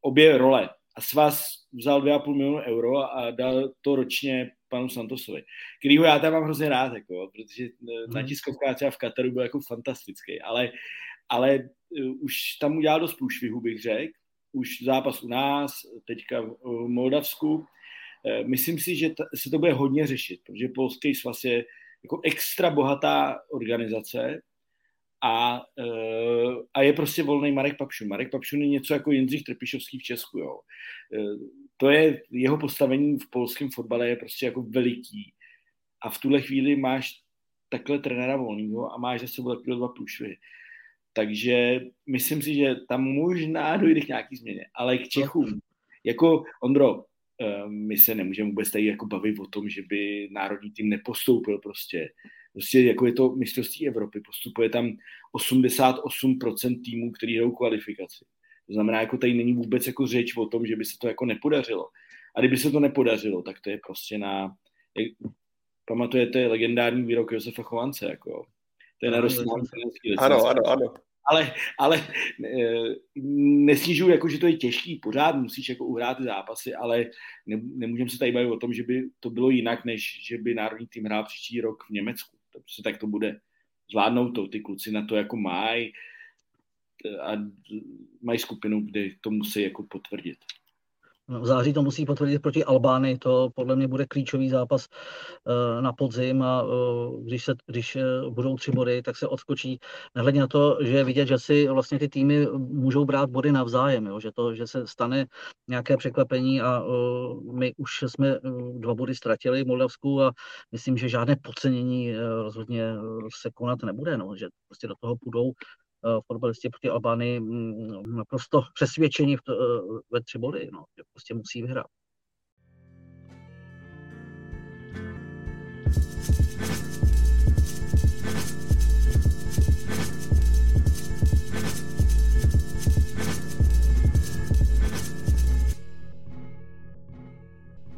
obě role. A svaz vzal 2,5 milionu euro a dal to ročně panu Santosovi, kterýho já tam mám hrozně rád, jako, protože hmm. na tiskovkách třeba v Kataru byl jako fantastický, ale, ale uh, už tam udělal dost průšvihu, bych řekl, už zápas u nás, teďka v Moldavsku, Myslím si, že se to bude hodně řešit, protože Polský svaz je jako extra bohatá organizace a, a je prostě volný Marek Papšun. Marek Papšun je něco jako Jindřich Trpišovský v Česku. Jo. To je, jeho postavení v polském fotbale je prostě jako veliký. A v tuhle chvíli máš takhle trenéra volného a máš za sebou takové dva průšvihy. Takže myslím si, že tam možná dojde k nějaký změně. Ale k Čechům, jako Ondro, Eh, my se nemůžeme vůbec tady jako bavit o tom, že by národní tým nepostoupil prostě. Prostě jako je to mistrovství Evropy, postupuje tam 88% týmů, který hrajou kvalifikaci. To znamená, jako tady není vůbec jako řeč o tom, že by se to jako nepodařilo. A kdyby se to nepodařilo, tak to je prostě na... Pamatujete legendární výrok Josefa Chovance, jako to je na Ano, ano, ano ale, ale nesnižuju, jako, že to je těžký, pořád musíš jako uhrát ty zápasy, ale ne, nemůžeme se tady bavit o tom, že by to bylo jinak, než že by národní tým hrál příští rok v Německu. To prostě tak to bude. Zvládnou to, ty kluci na to jako mají a mají skupinu, kde to musí jako potvrdit. V září to musí potvrdit proti Albány, to podle mě bude klíčový zápas eh, na podzim a eh, když, se, když eh, budou tři body, tak se odskočí, nehledě na to, že je vidět, že si vlastně ty týmy můžou brát body navzájem, jo? Že, to, že se stane nějaké překvapení a my už jsme dva body ztratili v Moldavsku a myslím, že žádné podcenění rozhodně se konat nebude, no? že prostě do toho půjdou fotbalisti proti Albány mm, naprosto přesvědčení v to, ve tři body, no, že prostě musí vyhrát.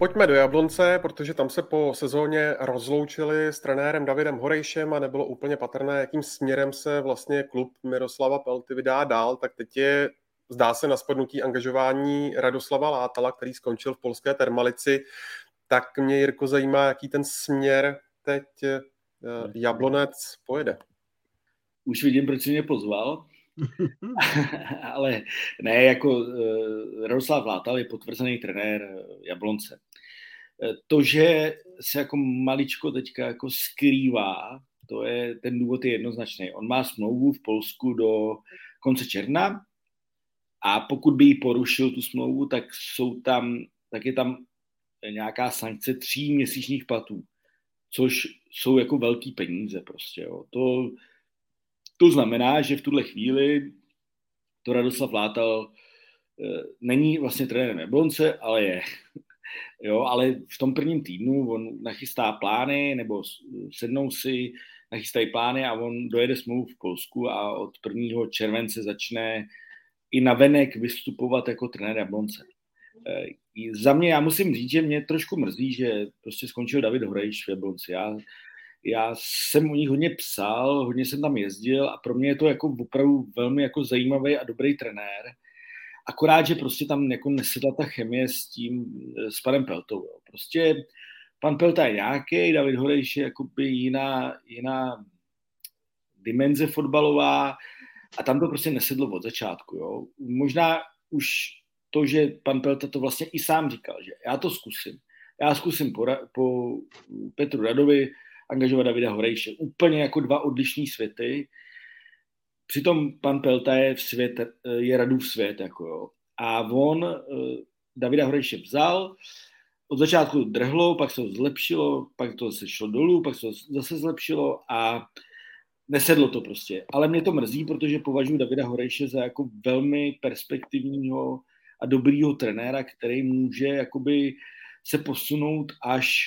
Pojďme do Jablonce, protože tam se po sezóně rozloučili s trenérem Davidem Horejšem a nebylo úplně patrné, jakým směrem se vlastně klub Miroslava Pelty vydá dál, tak teď je, zdá se, na spadnutí angažování Radoslava Látala, který skončil v polské Termalici. Tak mě, Jirko, zajímá, jaký ten směr teď eh, Jablonec pojede. Už vidím, proč jsi mě pozval. ale ne, jako uh, Radoslav Látal je potvrzený trenér Jablonce. Eh, to, že se jako maličko teďka jako skrývá, to je, ten důvod je jednoznačný. On má smlouvu v Polsku do konce června a pokud by ji porušil tu smlouvu, tak jsou tam, tak je tam nějaká sankce tří měsíčních platů, což jsou jako velký peníze prostě. Jo. To, to znamená, že v tuhle chvíli to Radoslav Látal e, není vlastně trenérem Jablonce, ale je. Jo, ale v tom prvním týdnu on nachystá plány, nebo sednou si, nachystají plány a on dojede smlouvu v Polsku a od 1. července začne i na venek vystupovat jako trenér Jablonce. E, za mě, já musím říct, že mě trošku mrzí, že prostě skončil David Horejš v Jablonci. Já já jsem o nich hodně psal, hodně jsem tam jezdil a pro mě je to jako opravdu velmi jako zajímavý a dobrý trenér. Akorát, že prostě tam jako nesedla ta chemie s tím, s panem Peltou. Jo. Prostě pan Pelta je nějaký, David Horejš je jakoby jiná, jiná dimenze fotbalová a tam to prostě nesedlo od začátku. Jo. Možná už to, že pan Pelta to vlastně i sám říkal, že já to zkusím. Já zkusím po, po Petru Radovi, angažovat Davida Horejše. Úplně jako dva odlišní světy. Přitom pan Pelta je, v svět, je v svět. Jako jo. A on eh, Davida Horejše vzal, od začátku drhlo, pak se to zlepšilo, pak to se šlo dolů, pak se to zase zlepšilo a nesedlo to prostě. Ale mě to mrzí, protože považuji Davida Horejše za jako velmi perspektivního a dobrýho trenéra, který může jakoby se posunout až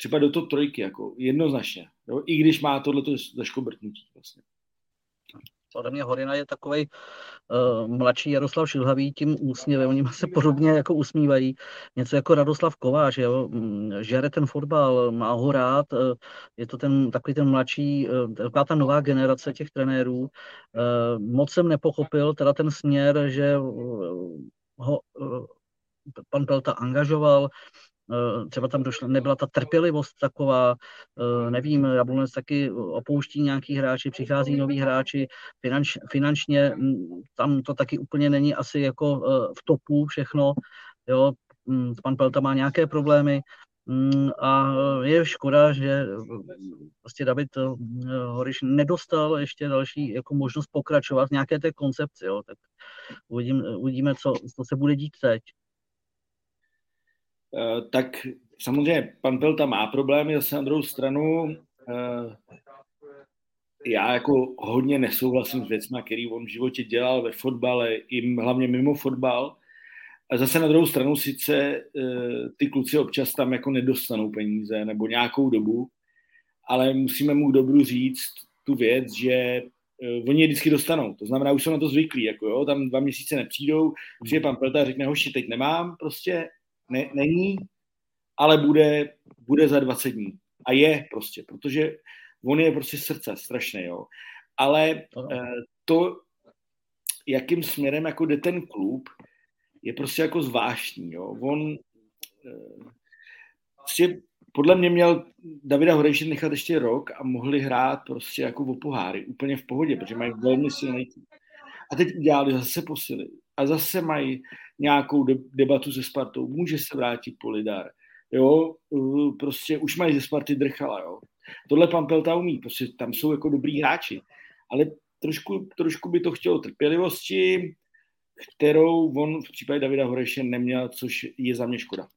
třeba do toho trojky, jako jednoznačně. Jo? I když má tohleto zaškobrtnutí vlastně. Podle mě Horina je takový uh, mladší Jaroslav Šilhavý tím úsměvem, oni se podobně jako usmívají. Něco jako Radoslav Kovář, jo? Mm, žere ten fotbal, má ho rád, uh, je to ten takový ten mladší, uh, taková ta nová generace těch trenérů. Uh, moc jsem nepochopil teda ten směr, že ho uh, pan Pelta angažoval, Eh, třeba tam došla, nebyla ta trpělivost taková, eh, nevím, Jablonec taky opouští nějaký hráči, přichází noví hráči, finanč, finančně mm, tam to taky úplně není asi jako eh, v topu všechno, jo, mm, pan Pelta má nějaké problémy, mm, a je škoda, že prostě David Horiš nedostal ještě další jako možnost pokračovat v nějaké té koncepci. Jo. Tak uvidíme, uvidíme co, co se bude dít teď. Eh, tak samozřejmě pan Pelta má problémy, zase na druhou stranu eh, já jako hodně nesouhlasím s věcmi, který on v životě dělal ve fotbale, i hlavně mimo fotbal. A zase na druhou stranu sice eh, ty kluci občas tam jako nedostanou peníze nebo nějakou dobu, ale musíme mu dobru říct tu věc, že oni je vždycky dostanou. To znamená, už jsou na to zvyklí. Jako jo, tam dva měsíce nepřijdou, přijde pan Pelta a řekne, hoši, teď nemám, prostě ne, není, ale bude, bude za 20 dní. A je prostě, protože on je prostě srdce strašné, jo. Ale eh, to, jakým směrem jako jde ten klub, je prostě jako zvláštní, jo. On eh, prostě podle mě měl Davida Horejše nechat ještě rok a mohli hrát prostě jako o poháry, úplně v pohodě, protože mají velmi silný tým. A teď udělali zase posily a zase mají nějakou debatu se Spartou, může se vrátit Polidar. Jo, uh, prostě už mají ze Sparty drchala, jo. Tohle pan Pelta umí, prostě tam jsou jako dobrý hráči, ale trošku, trošku by to chtělo trpělivosti, kterou on v případě Davida Horeše neměl, což je za mě škoda.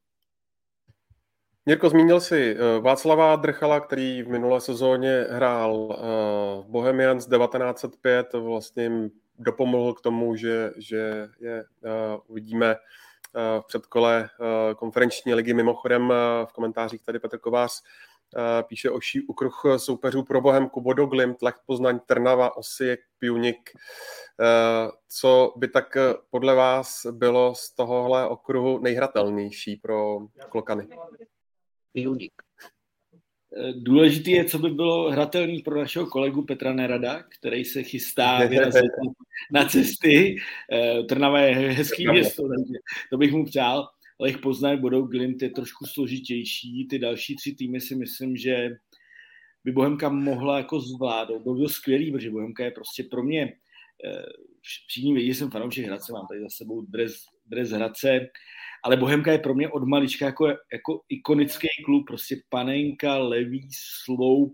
Jirko, zmínil si eh, Václava Drchala, který v minulé sezóně hrál v Bohemians 1905, vlastně dopomohl k tomu, že, že je uvidíme v předkole konferenční ligy. Mimochodem v komentářích tady Petr Kovář píše o ší ukruh soupeřů pro Bohemku, Bodoglimt, Lech Poznaň, Trnava, Osijek, Pionik. Co by tak podle vás bylo z tohohle okruhu nejhratelnější pro Klokany? Pionik. Důležitý je, co by bylo hratelný pro našeho kolegu Petra Nerada, který se chystá vyrazit na cesty. Trnava je hezký město, takže to bych mu přál. Lech Poznaň, Bodou Glimt je trošku složitější. Ty další tři týmy si myslím, že by Bohemka mohla jako zvládnout. Bylo to skvělý, protože Bohemka je prostě pro mě, eh, všichni vědí, že jsem fanoušek Hradce, mám tady za sebou dres, dres Hradce, ale Bohemka je pro mě od malička jako, jako ikonický klub, prostě panenka, levý, sloup,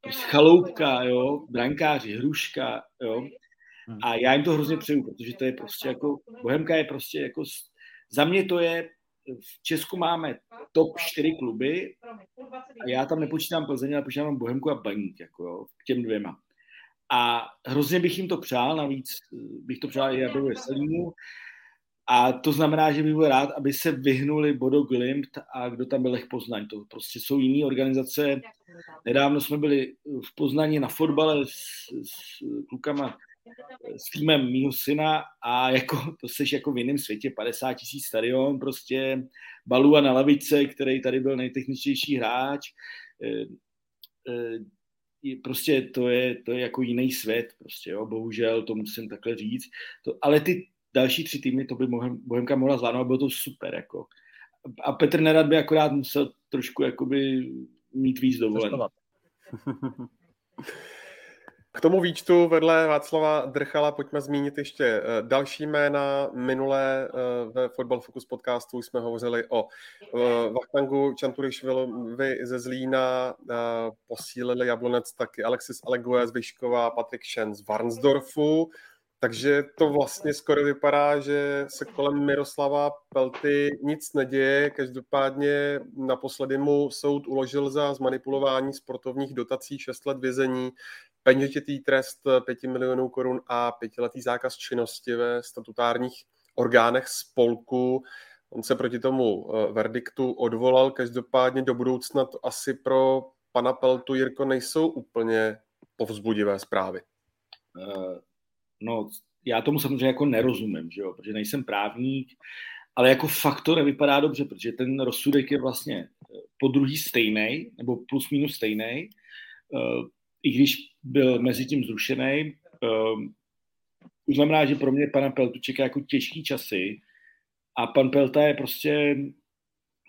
prostě chaloupka, jo, brankáři, hruška, jo. Hmm. A já jim to hrozně přeju, protože to je prostě jako, Bohemka je prostě jako za mě to je, v Česku máme top 4 kluby a já tam nepočítám Plzeň, ale počítám Bohemku a Baník, jako jo, k těm dvěma. A hrozně bych jim to přál, navíc bych to přál i Jadovi Veselýmu. A to znamená, že bych byl rád, aby se vyhnuli Bodo Glimt a kdo tam byl Lech Poznaň. To prostě jsou jiné organizace. Nedávno jsme byli v Poznaní na fotbale s, s klukama s týmem mýho syna a jako, to seš jako v jiném světě, 50 tisíc stadion, prostě Balua na lavice, který tady byl nejtechničtější hráč, e, e, prostě to je, to je jako jiný svět, prostě jo, bohužel to musím takhle říct, to, ale ty další tři týmy, to by Bohemka mohla zvládnout, bylo to super, jako. A Petr Nerad by akorát musel trošku jakoby mít víc dovolen. K tomu výčtu vedle Václava Drchala pojďme zmínit ještě eh, další jména. Minulé eh, ve Football Focus podcastu jsme hovořili o eh, Vachtangu Čanturišvilovi ze Zlína, posílili Jablonec taky Alexis Alegue z Vyškova, Patrik Šen z Varnsdorfu. Takže to vlastně skoro vypadá, že se kolem Miroslava Pelty nic neděje. Každopádně naposledy mu soud uložil za zmanipulování sportovních dotací 6 let vězení peněžitý trest 5 milionů korun a pětiletý zákaz činnosti ve statutárních orgánech spolku. On se proti tomu eh, verdiktu odvolal, každopádně do budoucna to asi pro pana Peltu, Jirko, nejsou úplně povzbudivé zprávy. Uh, no, já tomu samozřejmě jako nerozumím, že jo, protože nejsem právník, ale jako fakt to nevypadá dobře, protože ten rozsudek je vlastně eh, po druhý stejný, nebo plus minus stejný i když byl mezi tím zrušený. Um, to znamená, že pro mě pana Peltu čeká jako těžký časy a pan Pelta je prostě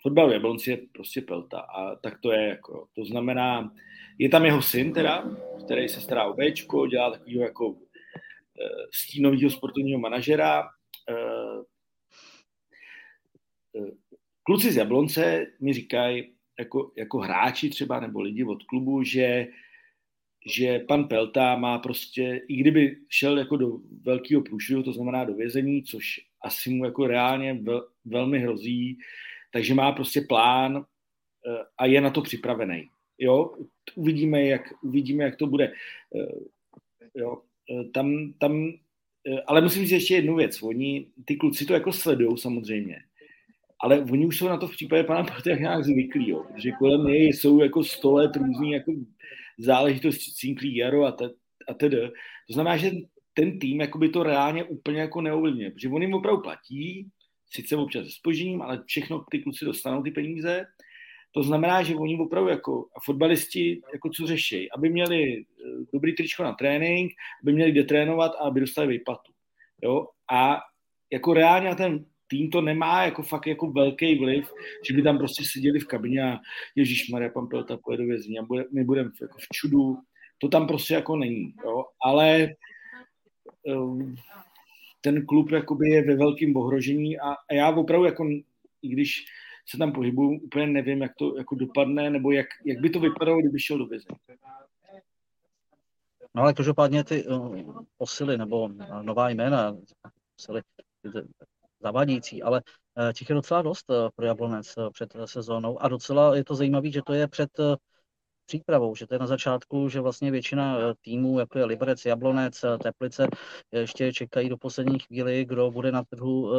fotbal Jablonci je prostě Pelta a tak to je jako, to znamená, je tam jeho syn teda, který se stará o Bčko, dělá takového jako stínového sportovního manažera. Uh, uh, kluci z Jablonce mi říkají, jako, jako hráči třeba, nebo lidi od klubu, že že pan Pelta má prostě, i kdyby šel jako do velkého průšvihu, to znamená do vězení, což asi mu jako reálně vel, velmi hrozí, takže má prostě plán eh, a je na to připravený. Jo, uvidíme, jak, uvidíme, jak to bude. Eh, jo, eh, tam, tam, ale musím říct ještě jednu věc. Oni, ty kluci to jako sledují samozřejmě, ale oni už jsou na to v případě pana Pelta nějak zvyklí, jo, že kolem něj jsou jako sto let různý jako záležitost Cinklí Jaro a, te, a tedy. To znamená, že ten tým jakoby to reálně úplně jako neovlivňuje, protože on jim opravdu platí, sice občas se spožením, ale všechno ty kluci dostanou ty peníze. To znamená, že oni opravdu jako a fotbalisti jako co řeší, aby měli eh, dobrý tričko na trénink, aby měli kde trénovat a aby dostali výplatu. Jo? A jako reálně ten tým to nemá jako fakt jako velký vliv, že by tam prostě seděli v kabině a Ježíš Maria, pan Pelta pojede do vězení a bude, my budeme jako v čudu. To tam prostě jako není. Jo? Ale um, ten klub jakoby je ve velkém ohrožení a, a já opravdu jako, i když se tam pohybuju, úplně nevím, jak to jako dopadne, nebo jak, jak by to vypadalo, kdyby šel do vězení. No ale každopádně ty uh, posily nebo nová jména, posily, zavadící, ale těch je docela dost pro Jablonec před sezónou a docela je to zajímavé, že to je před přípravou, že to je na začátku, že vlastně většina eh, týmů, jako je Liberec, Jablonec, eh, Teplice, ještě čekají do poslední chvíli, kdo bude na trhu eh,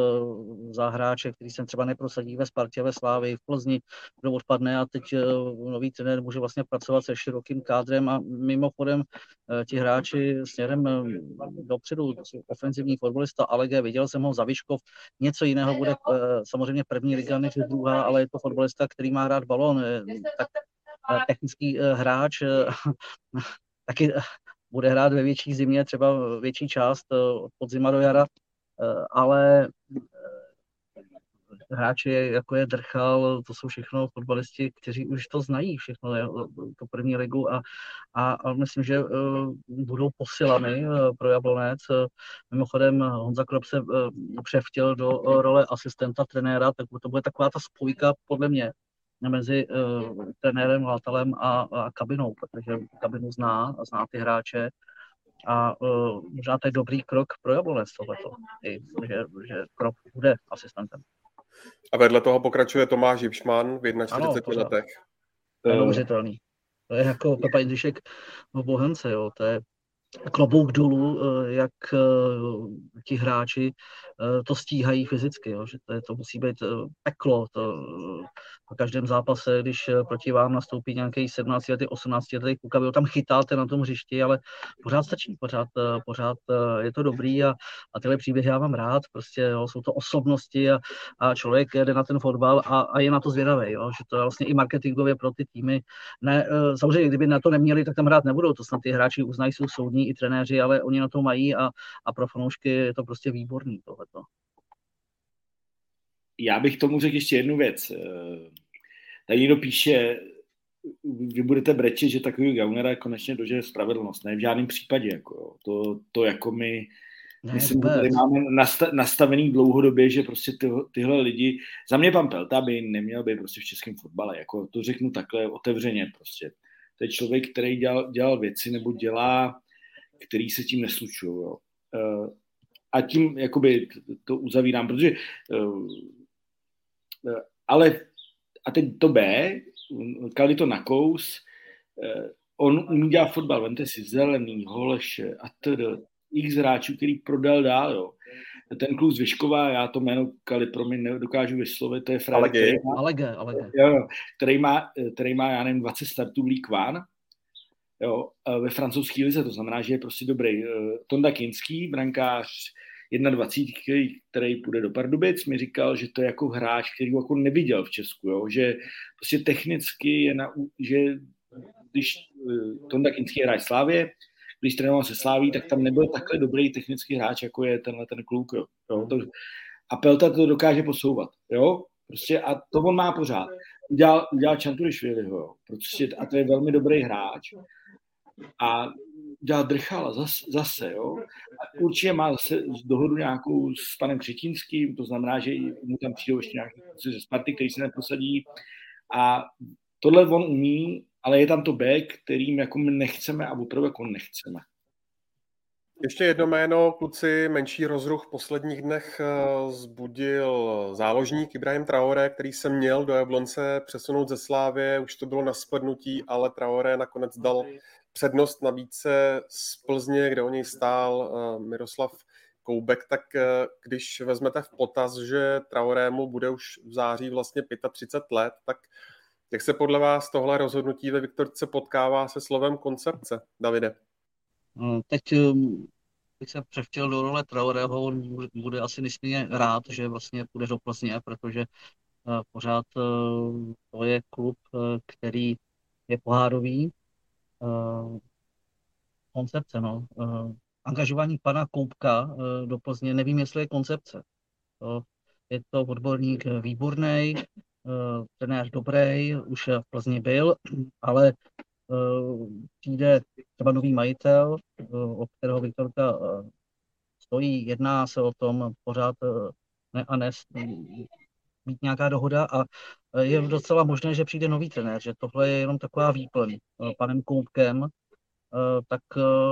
za hráče, který se třeba neprosadí ve Spartě, ve Slávii, v Plzni, kdo odpadne. A teď nový trenér může vlastně pracovat se širokým kádrem a mimochodem ti hráči směrem dopředu, ofenzivní fotbalista Alege, viděl jsem ho za Vyškov, něco jiného bude samozřejmě první liga než druhá, ale je to fotbalista, který má rád balon, tak technický eh, hráč eh, taky eh, bude hrát ve větší zimě, třeba větší část od podzima do jara, ale hráči, jako je Drchal, to jsou všechno fotbalisti, kteří už to znají všechno, to první ligu a, a, a myslím, že uh, budou posilany uh, pro Jablonec. Mimochodem Honza Krop se uh, převtěl do role asistenta trenéra, tak to bude taková ta spojka podle mě mezi uh, trenérem, hlavatelem a, a kabinou, protože kabinu zná a zná ty hráče a uh, možná to je dobrý krok pro Jablonec tohleto, i, že, že krok bude asistentem. A vedle toho pokračuje Tomáš Jipšman v 41 letech. To je neuvěřitelný. To je jako Pepa Jindřišek v Bohemce, jo. To je klobouk dolů, eh, jak ti hráči to stíhají fyzicky, jo. že to, je, to musí být peklo, to v každém zápase, když eh, proti vám nastoupí nějaký 17 letý, 18 letý kluk, vy ho tam chytáte na tom hřišti, ale pořád stačí, pořád, eh, pořád eh, je to dobrý a, a tyhle příběhy já mám rád, prostě jo, jsou to osobnosti a, a člověk jde na ten fotbal a, a je na to zvědavý, jo, že to je vlastně i marketingově pro ty týmy. Ne, samozřejmě, kdyby na to neměli, tak tam hrát nebudou, to snad ty hráči uznají, jsou soudní i trenéři, ale oni na to mají a, a pro fanoušky je to prostě výborný tohleto já bych tomu řekl ještě jednu věc. Tady někdo píše, vy budete brečet, že takový Gaunera konečně dožije spravedlnost. Ne, v žádném případě. Jako, to, to jako my, ne, myslím, že tady máme nastavený dlouhodobě, že prostě ty, tyhle lidi, za mě pan Pelta by neměl být prostě v českém fotbale, jako to řeknu takhle otevřeně prostě. To je člověk, který dělal, dělal věci nebo dělá, který se tím neslučují. Eh, a tím jakoby to uzavírám, protože Eh, ale a teď to B, kali to na kous, eh, on umí dělat fotbal, vemte si zelený, holeše a tedy x hráčů, který prodal dál, jo. Ten kluk z Vyškova, já to jméno Kali pro mě nedokážu vyslovit, to je Fred, který má, Alege, Alege. Jo, který, má, který má, já nevím, 20 startů v League One, jo, ve francouzské lize, to znamená, že je prostě dobrý. Eh, Tonda Kinský, brankář 21, který půjde do Pardubic, mi říkal, že to je jako hráč, který ho jako neviděl v Česku, jo? že prostě technicky je na, že když eh, Tonda Kinský je hráč Slávě, když trénoval se Sláví, tak tam nebyl takhle dobrý technický hráč, jako je tenhle ten kluk. Jo? Jo? To, a Pelta to dokáže posouvat. Jo? Prostě a to on má pořád. Udělal, udělal Čanturišviliho, jo? Prostě, a to je velmi dobrý hráč. A dělat drchala zase, zase jo. A určitě má zase dohodu nějakou s panem Křetínským, to znamená, že mu tam přijdou ještě nějaké ze Sparty, který se neprosadí. A tohle on umí, ale je tam to B, kterým jako my nechceme a opravdu jako nechceme. Ještě jedno jméno, kluci, menší rozruch v posledních dnech eh, zbudil záložník Ibrahim Traore, který se měl do Jablonce přesunout ze Slávě, už to bylo na spadnutí, ale Traore nakonec dal přednost nabídce z Plzně, kde o něj stál eh, Miroslav Koubek, tak eh, když vezmete v potaz, že Traorému bude už v září vlastně 35 let, tak jak se podle vás tohle rozhodnutí ve Viktorce potkává se slovem koncepce, Davide? No, teď bych se převtěl do role Traoreho, on bude asi nesmírně rád, že vlastně půjde do Plzně, protože eh, pořád to je klub, který je pohárový, uh, koncepce. No. Uh, angažování pana Koupka uh, do Plzně, nevím, jestli je koncepce. To, je to odborník výborný, uh, trenér dobrý, už v Plzni byl, ale uh, přijde třeba nový majitel, uh, o kterého Viktorka uh, stojí, jedná se o tom pořád uh, ne a ne, být nějaká dohoda a e, je docela možné, že přijde nový trenér, že tohle je jenom taková výplň e, panem Koupkem, e, tak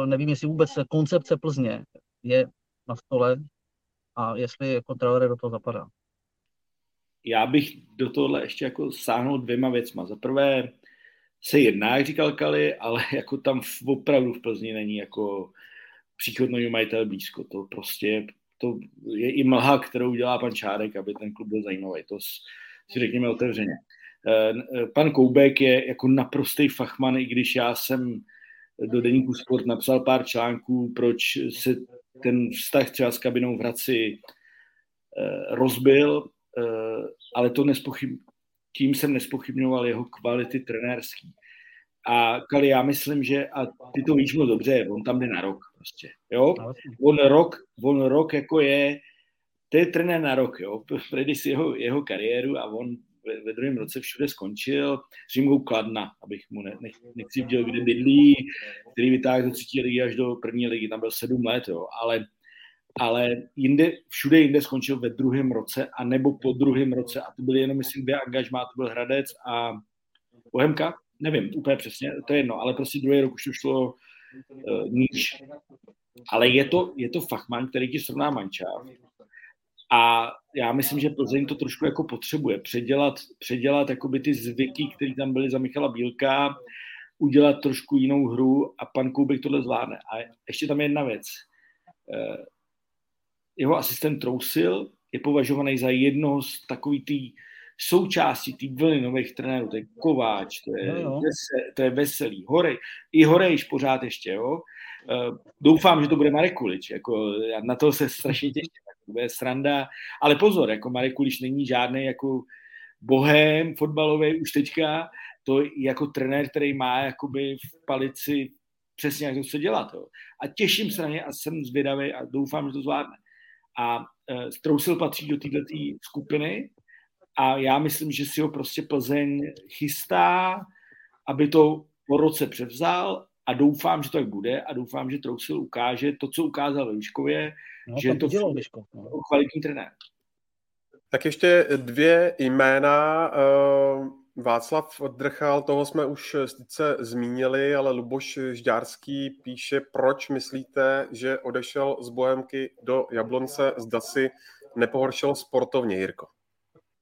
nevím, jestli vůbec koncepce Plzně je na stole a jestli jako Traore do toho zapadá. já bych do tohle ještě jako sáhnul dvěma věcma. Za prvé se jedná, jak říkal Kali, ale jako tam v, opravdu v Plzni není jako příchodný majitel blízko. To prostě to je i mlha, kterou dělá pan Čárek, aby ten klub byl zajímavý. To si řekněme otevřeně. Eh, eh, pan Koubek je jako naprostý fachman, i když já jsem do deníku Sport napsal pár článků, proč se ten vztah třeba s kabinou v Hradci eh, rozbil, ale to nespochyb, tím jsem nespochybňoval jeho kvality trenérský. A Kali, já myslím, že, a ty to víš moc dobře, on tam jde na rok prostě, jo? On rok, on rok jako je, to je trenér na rok, jo? Prejdi si jeho, jeho kariéru a on ve, ve druhém roce všude skončil, římou Kladna, abych mu ne, nech, nechci viděl, kde bydlí, který vytáhl do třetí ligy až do první ligy, tam byl sedm let, jo, ale, ale jinde, všude jinde skončil ve druhém roce a nebo po druhém roce a to byly jenom, myslím, dvě angažmá, to byl Hradec a Bohemka, nevím úplně přesně, to je jedno, ale prostě druhý rok už to šlo uh, níž. Ale je to, je to fachman, který ti srovná mančáv a já myslím, že Plzeň to trošku jako potřebuje. Předělat, předělat jakoby ty zvyky, které tam byly za Michala Bílka, udělat trošku jinou hru a pan Koubek tohle zvládne. A ještě tam je jedna věc. Eh, jeho asistent Trousil je považovaný za jednoho z takových tý součástí té vlny nových trenérů. To je Kováč, to je, no, no. Vesel, to je Veselý, Horej, i Horejš pořád ještě, jo. Uh, doufám, že to bude Marek Kulič, jako na to se strašně těším bude sranda. Ale pozor, jako Marek Kuliš není žádný jako bohem fotbalový už teďka, to jako trenér, který má jakoby v palici přesně, jak to chce dělat. Jo. A těším se na ně a jsem zvědavý a doufám, že to zvládne. A uh, Strousil patří do této skupiny a já myslím, že si ho prostě Plzeň chystá, aby to po roce převzal a doufám, že to tak bude a doufám, že Trousil ukáže to, co ukázal ve Výškově, no, že je to dělal, no. kvalitní trenér. Tak ještě dvě jména. Eh, Václav Drchal, toho jsme už sice zmínili, ale Luboš Žďárský píše, proč myslíte, že odešel z Bohemky do Jablonce, zda si nepohoršil sportovně, Jirko?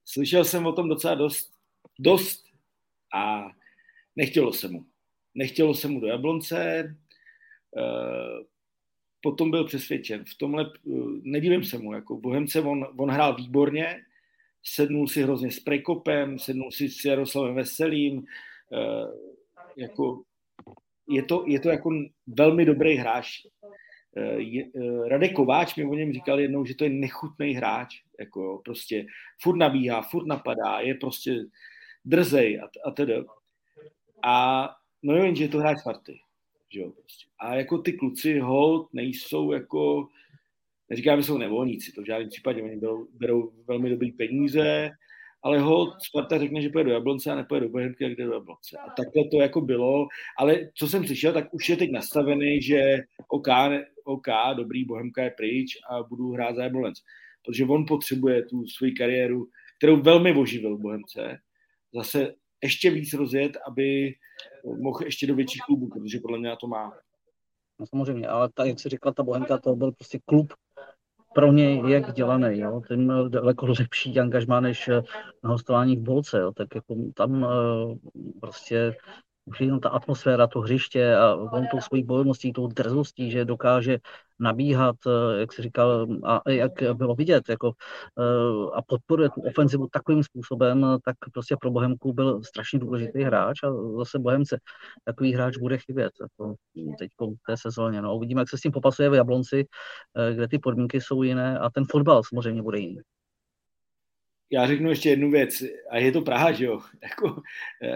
Slyšel jsem o tom docela dost, dost a nechtělo se mu nechtělo se mu do Jablonce, eh, potom byl přesvědčen. V tomhle eh, nedivím se mu, jako Bohemce on, on hrál výborně, sednul si hrozně s Prekopem, sednul si s Jaroslavem Veselým, eh, jako je to, je to jako velmi dobrý hráč. Je, Radek Kováč mi o něm říkal jednou, že to je nechutný hráč, jako prostě furt nabíhá, furt napadá, je prostě drzej a, a teda. A No jo, jenže je to hráč Sparty. Že jo, prostě. A jako ty kluci hold nejsou jako, neříkám, že jsou nevolníci, to v žádném případě, oni berou, berou velmi dobrý peníze, ale hold Sparta řekne, že pojede do Jablonce a nepojede do Bohemky a kde do Jablonce. A takhle to jako bylo, ale co jsem slyšel, tak už je teď nastavený, že OK, OK, dobrý, Bohemka je pryč a budu hrát za Jablonec. Protože on potřebuje tu svoji kariéru, kterou velmi oživil v Bohemce, zase ještě víc rozjet, aby mohl ještě do větších klubů, protože podle mě to má. No samozřejmě, ale tak, jak se říkala, ta Bohemka, to byl prostě klub pro něj jak dělaný, jo. Ten měl daleko lepší angažmá než na hostování v Bolce, jo. Tak jako tam uh, prostě už jenom ta atmosféra, to hřiště a on tou svojí bojovností, tou drzostí, že dokáže nabíhat, eh, jak se říkal, a jak bylo vidět, jako, eh, a podporuje tu ofenzivu takovým způsobem, tak prostě pro Bohemku byl strašně důležitý hráč a zase Bohemce takový hráč bude chybět jako teď v té sezóně. No, uvidíme, jak se s tím popasuje v Jablonci, eh, kde ty podmínky jsou jiné a ten fotbal samozřejmě bude jiný já řeknu ještě jednu věc, a je to Praha, že jo? Jako,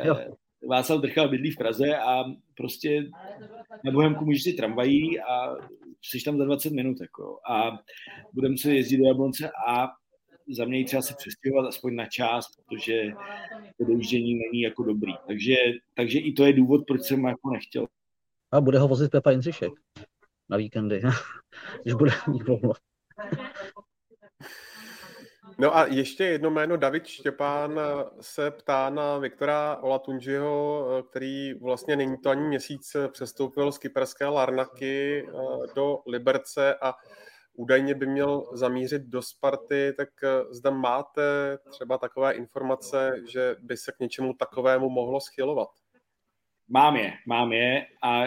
jo. Václav Drchal bydlí v Praze a prostě na Bohemku můžeš si tramvají a jsi tam za 20 minut. Jako. A budeme se jezdit do Jablonce a za mě třeba se přestěhovat aspoň na čas, protože to dojíždění není jako dobrý. Takže, takže i to je důvod, proč jsem jako nechtěl. A bude ho vozit Pepa Jindřišek na víkendy, když bude mít volno. No a ještě jedno jméno, David Štěpán se ptá na Viktora Olatunžiho, který vlastně není to ani měsíc přestoupil z kyperské Larnaky eh, do Liberce a údajně by měl zamířit do Sparty, tak eh, zda máte třeba takové informace, že by se k něčemu takovému mohlo schylovat? Mám je, mám je a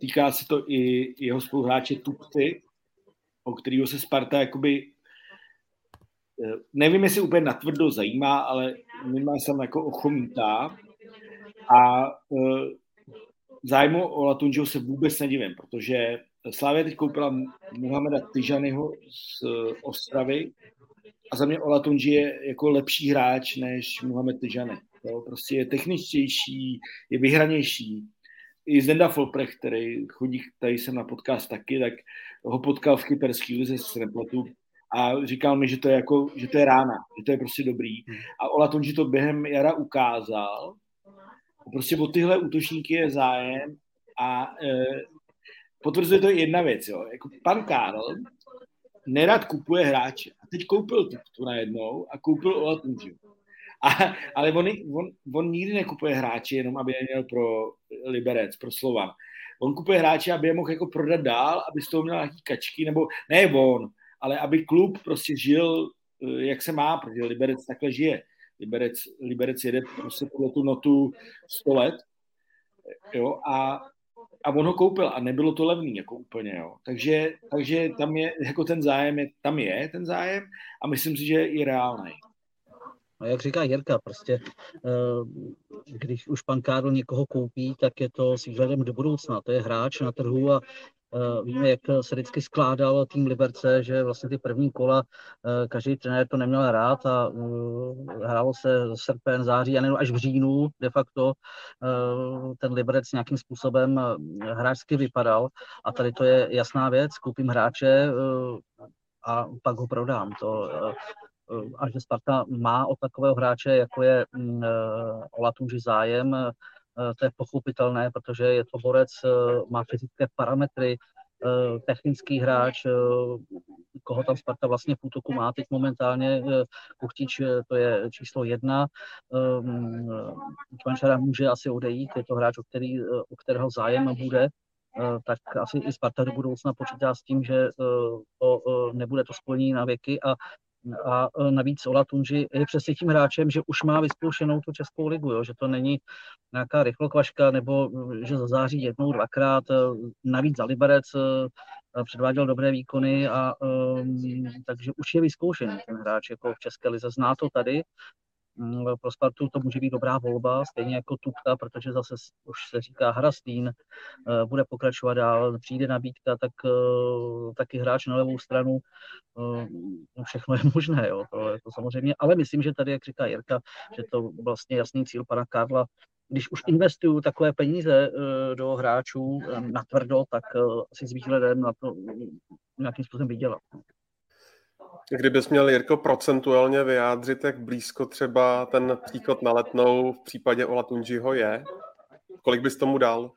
týká se to i jeho spoluhráče Tupty, o kterého se Sparta jakoby nevím, jestli úplně natvrdo zajímá, ale minimálně jsem jako ochomítá a zájmu o Latunžiho se vůbec nedivím, protože Slávě teď koupila Muhameda Tyžanyho z Ostravy a za mě Olatunji je jako lepší hráč než Muhammed Tyžany. Jo? Prostě je techničtější, je vyhranější. I Zenda Folprech, který chodí tady jsem na podcast taky, tak ho potkal v kyperský lize s Repletu a říkal mi, že to je jako, že to je rána, že to je prostě dobrý. A Olatunji to během jara ukázal. Prostě o tyhle útočníky je zájem a e, potvrzuje to jedna věc, jo. Jako pan Karl nerad kupuje hráče. A teď koupil tu, tu najednou a koupil Olatunžiu. A, ale on, on, on nikdy nekupuje hráče jenom, aby je měl pro Liberec, pro Slovan. On kupuje hráče, aby je mohl jako prodat dál, aby z toho měl nějaký kačky, nebo ne on, ale aby klub prostě žil, eh, jak se má, protože Liberec takhle žije. Liberec, Liberec jede prostě podle tu notu 100 let. Jo, a a on ho koupil a nebylo to levný jako úplně, jo. Takže, takže tam je, jako ten zájem je, tam je ten zájem a myslím si, že je i reálný. A jak říká Jirka, prostě eh, když už pan Karl někoho koupí, tak je to s výhledem do budoucna. To je hráč na trhu a víme, jak se vždycky skládal tým Liberce, že vlastně ty první kola eh, každý trenér to neměl rád a eh, hrálo se srpen, září a až v říjnu de facto ten Liberec nějakým způsobem hráčsky vypadal a tady to je jasná věc, koupím hráče a pak ho prodám. To, a že Sparta má od takového hráče, jako je mm, Olatunži zájem, Eh, to je pochopitelné, protože je to borec, eh, má fyzické parametry, eh, technický hráč, koho tam Sparta vlastně v útoku má teď momentálně, Kuchtič to je číslo jedna, Čvančara může asi odejít, je to hráč, o, který, o kterého zájem bude, tak asi i Sparta do budoucna počítá s tím, že to nebude to spojení na věky a a e, navíc Ola Tunži je přesně tím hráčem, že už má vyzkoušenou tu Českou ligu, jo? že to není nějaká rychlokvaška nebo e, že zazáří jednou, dvakrát. E, navíc za Liberec předváděl dobré výkony a um, takže už je vyzkoušený ten hráč jako v České lize. Zná to tady pro Spartu to může být dobrá volba, stejně jako Tupka, protože zase už se říká Hrastín, eh, bude pokračovat dál, přijde nabídka, tak eh, taky hráč na levou stranu, eh, všechno je možné, jo, to, je to samozřejmě, ale myslím, že tady, jak říká Jirka, že to vlastně jasný cíl pana Karla, když už investuju takové peníze do hráčů na tvrdo, tak asi s výhledem na to nějakým způsobem vydělat. Kdybys měl, Jirko, procentuálně vyjádřit, jak blízko třeba ten příchod na letnou v případě Olatunžiho je, kolik bys tomu dal?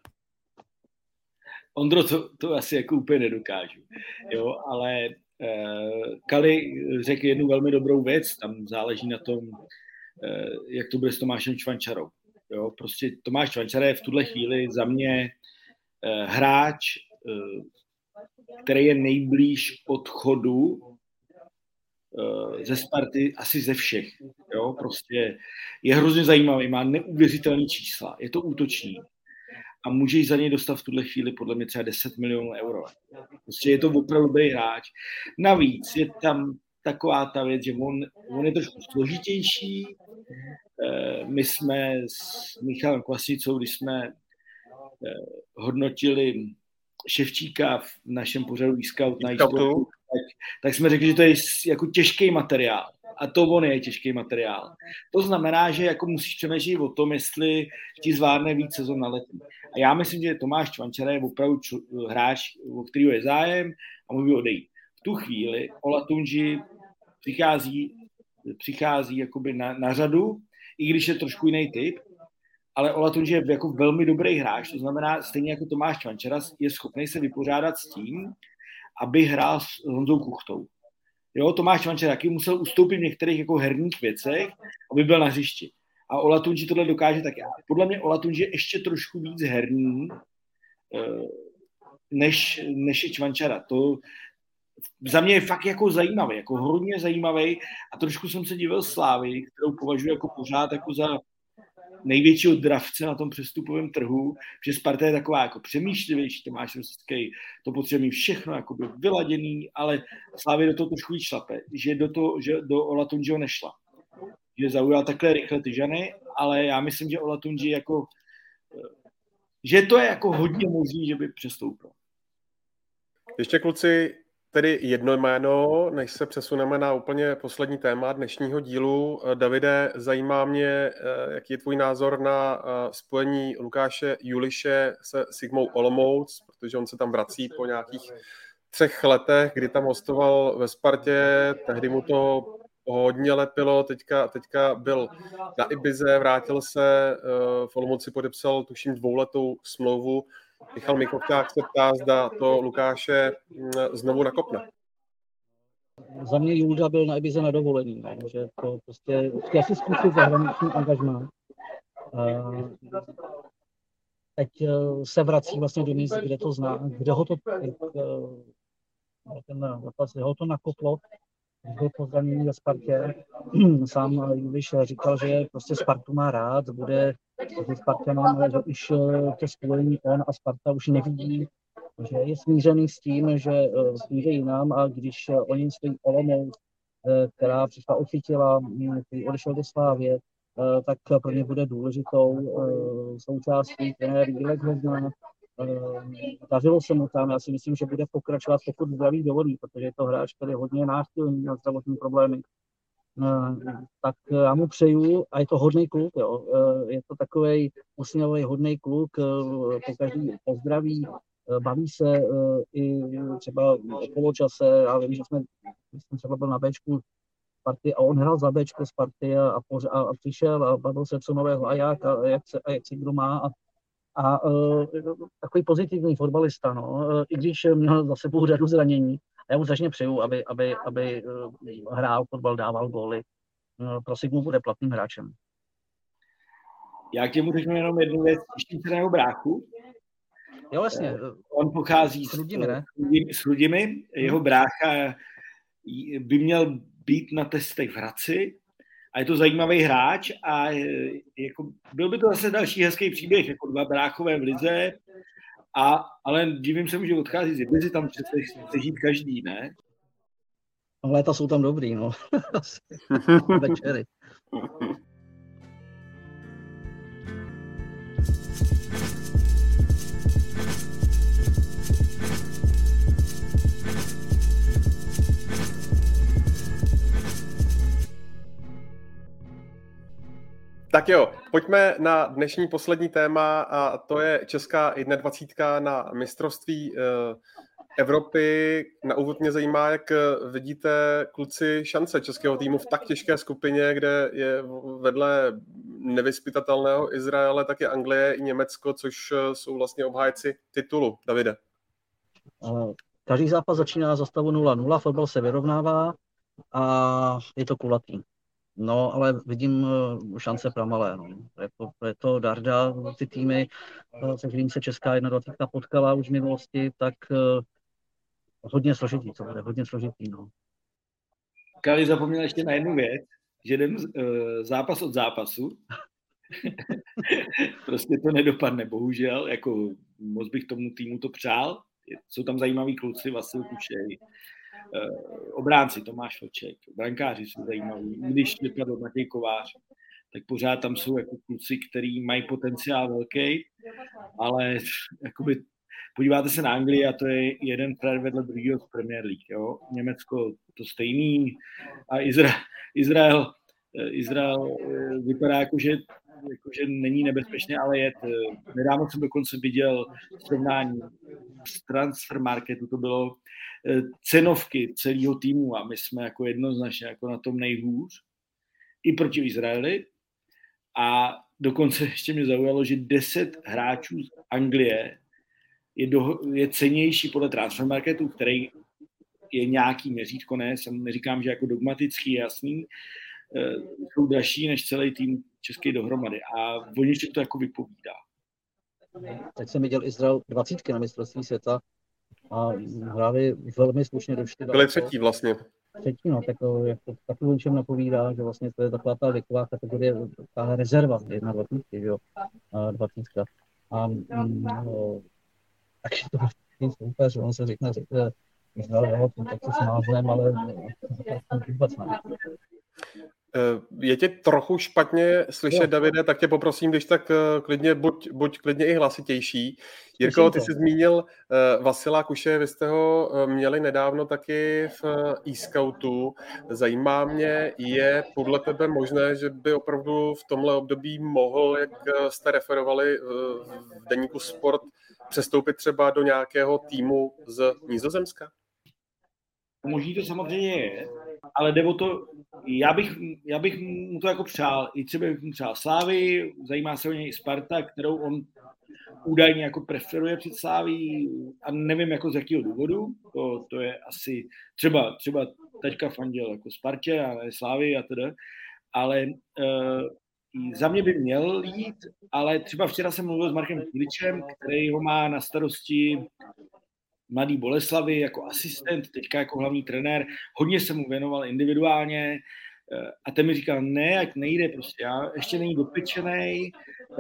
Ondro, to, to asi jako úplně nedokážu. Jo, ale uh, Kali řekl jednu velmi dobrou věc, tam záleží na tom, uh, jak to bude s Tomášem Čvančarou. Jo, prostě Tomáš Čvančara je v tuhle chvíli za mě uh, hráč, uh, který je nejblíž odchodu Eh, ze Sparty asi ze všech. Jo? Prostě je hrozně zajímavý, má neuvěřitelné čísla, je to útočný a můžeš za něj dostat v tuhle chvíli podle mě třeba 10 milionů euro. Prostě je to opravdu dobrý hráč. Navíc je tam taková ta věc, že on, on je trošku složitější. Eh, my jsme s Michalem Kvasnicou, když jsme eh, hodnotili Ševčíka v našem pořadu e-scout na e tak, tak jsme řekli, že to je jako těžký materiál. A to on je těžký materiál. To znamená, že jako musíš přemýšlet o tom, jestli ti zvládne víc sezon na letní. A já myslím, že Tomáš Čvančara je opravdu čl- hráč, o kterého je zájem a může odejít. V tu chvíli Ola Tunži přichází, přichází jakoby na, na řadu, i když je trošku jiný typ, ale Ola Tunži je jako velmi dobrý hráč, to znamená, stejně jako Tomáš Čvančara je schopný se vypořádat s tím, aby hrál s Honzou Kuchtou. Jo, Tomáš Vančer taky musel ustoupit v některých jako herních věcech, aby byl na hřišti. A Olatunji tohle dokáže tak. Podle mě Olatunji je ještě trošku víc herní, eh, než, než je Čvančara. To za mě je fakt jako zajímavý, jako hodně zajímavý a trošku jsem se divil Slávy, kterou považuji jako pořád jako za největšího dravce na tom přestupovém trhu, že Sparta je taková jako přemýšlivější, Tomáš Rosický, to potřebuje mít všechno jako by vyladěný, ale Slávy do toho trošku šlape, že do, toho, že do Olatunjiho nešla. Že zaujal takhle rychle ty žany, ale já myslím, že Olatunji jako že to je jako hodně možný, že by přestoupil. Ještě kluci, tedy jedno jméno, než se přesuneme na úplně poslední téma dnešního dílu. Davide, zajímá mě, eh, jaký je tvůj názor na eh, spojení Lukáše Juliše se Sigmou Olomouc, protože on se tam vrací po nějakých třech letech, kdy tam hostoval ve Spartě, tehdy mu to hodně lepilo, teďka, teďka byl na Ibize, vrátil se, eh, v Olomouci podepsal tuším dvouletou smlouvu. Michal Mikovták se ptá, zda to Lukáše hm, znovu nakopne. Za mě Julda byl na Ibize na dovolení, no, že to prostě chtěl asi zkusit zahraniční angažmá. teď eh, se vrací vlastně do míst, kde to zná, kde ho to, eh, ten, vlastně ho to nakoplo byl po zranění ve Spartě. Sám Juliš říkal, že prostě Spartu má rád, bude že Spartanem, ale že už eh, to spojení on a Sparta už nevidí, že je smířený s tím, že eh, smířejí nám a když eh, oni stojí Olomouc, která přišla ochytila, hm, který odešel do Slávě, tak pro ně bude důležitou součástí trenér Jílek ho zná, dařilo se mu tam, já si myslím, že bude pokračovat, pokud zdraví dovolí, protože je to hráč, který je hodně náchylný na zdravotní problémy. Tak já mu přeju, a je to hodný kluk, jo. je to takový usměvavý hodný kluk, po každý pozdraví, baví se i třeba o poločase, já vím, že jsme, jsem třeba byl na Bčku Sparty a on hrál za Bčko Sparty a, a, a, a přišel a bavil se co nového a jak, a jak se, a jak se kdo má a a uh, takový pozitivní fotbalista, no, uh, i když měl za sebou řadu zranění. A já mu strašně přeju, aby, aby, aby uh, hrál fotbal, dával góly. Uh, pro Sigmu bude platným hráčem. Já k němu řeknu jenom jednu věc, jeho bráchu. Jo, vlastně. On pochází s Rudimi, ne? S Rudimi. Jeho brácha by měl být na testech v Hradci, a je to zajímavý hráč a jako, byl by to zase další hezký příběh, jako dva bráchové v lize, a, ale divím se mu, že odchází z Ibizy, tam přece chce žít každý, ne? No, léta jsou tam dobrý, no. Večery. Tak jo, pojďme na dnešní poslední téma a to je Česká 21 na mistrovství eh, Evropy. Na úvod mě zajímá, jak eh, vidíte kluci šance českého týmu v tak těžké skupině, kde je vedle nevyspytatelného Izraele také Anglie i Německo, což eh, jsou vlastně obhájci titulu. Davide. Každý zápas začíná za stavu 0-0, fotbal se vyrovnává a je to kulatý. No, ale vidím eh, šance pro malé. No. Jako, je to Darda, ty týmy, eh, se kterým se Česká 21 potkala už v minulosti, tak uh, hodně složitý, to bude hodně složitý. No. Kali zapomněl ještě na jednu věc, že jdem zápas od zápasu. prostě to nedopadne, bohužel. Jako moc bych tomu týmu to přál. Jsou tam zajímaví kluci, Vasil Kučej, uh, obránci Tomáš Vlček, brankáři jsou zajímaví, když vypadl Matěj Kovář, tak pořád tam jsou jako kluci, který mají potenciál velký, ale jakoby podíváte se na Anglii a to je jeden frér vedle druhého z Premier League. Jo? Německo to stejný a Izrael, Izrael, eh, Izrael eh, vypadá jako, že jakože není nebezpečné, ale je. Nedávno jsem dokonce viděl srovnání z transfer marketu, to bylo eh, cenovky celého týmu a my jsme jako jednoznačně jako na tom nejhůř i proti Izraeli a dokonce ještě mě zaujalo, že 10 hráčů z Anglie je, do, je cenější podle transfer marketu, který je nějaký měřítko, ne, jsem neříkám, že jako dogmatický, jasný, Eh, jsou dražší než celý tým český dohromady. A o něčem to jako vypovídá. Teď jsem viděl Izrael 20 na mistrovství světa a hráli velmi slušně došli. Byli třetí vlastně. Třetí, no, tak jak to taky o čem napovídá, že vlastně to je taková ta věková kategorie, ta rezerva, jedna dvacítky, jo, dvacítka. A, mm, no, takže to je soupeř, on se řekne, řekne, Izrael, jo, tak se smáznem, ale vůbec ne. Eh, je tě trochu špatně slyšet, jo. Davide, tak tě poprosím, když tak eh, klidně, buď, buď klidně i hlasitější. Jirko, ty jsi zmínil uh, Vasila Kuše, vy jste ho měli nedávno taky v e-scoutu. Zajímá mě, je podle tebe možné, že by opravdu v tomhle období mohl, jak jste referovali v deníku Sport, přestoupit třeba do nějakého týmu z Nizozemska? Možný to samozřejmě je, ale jde o to, já bych, já bych mu to jako přál, i třeba bych mu přál Slávy, zajímá se o něj i Sparta, kterou on údajně jako preferuje před Sláví a nevím jako z jakého důvodu, to, to je asi třeba, třeba teďka fandil jako Spartě a ne Slávy a teda, ale uh, za mě by měl jít, ale třeba včera jsem mluvil s Markem Kuličem, který ho má na starosti mladý Boleslavy jako asistent, teďka jako hlavní trenér. Hodně jsem mu věnoval individuálně eh, a ten mi říkal, ne, ať nejde prostě, já ještě není dopečený,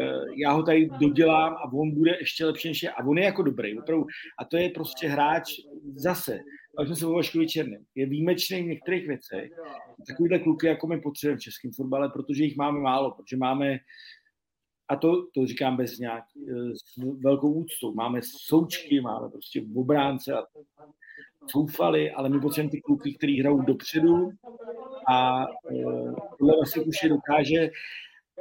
eh, já ho tady dodělám a on bude ještě lepší než je. A on je jako dobrý, opravdu. A to je prostě hráč zase, pak jsme se o Vaškovi Černém, je výjimečný v některých věcech. Takovýhle kluky, jako my potřebujeme v českém fotbale, protože jich máme málo, protože máme a to, to říkám bez nějak, eh, s velkou úctou. Máme součky, máme prostě obránce a coufali, ale my potřebujeme ty kluky, který hrajou dopředu a eh, tohle vlastně už je dokáže.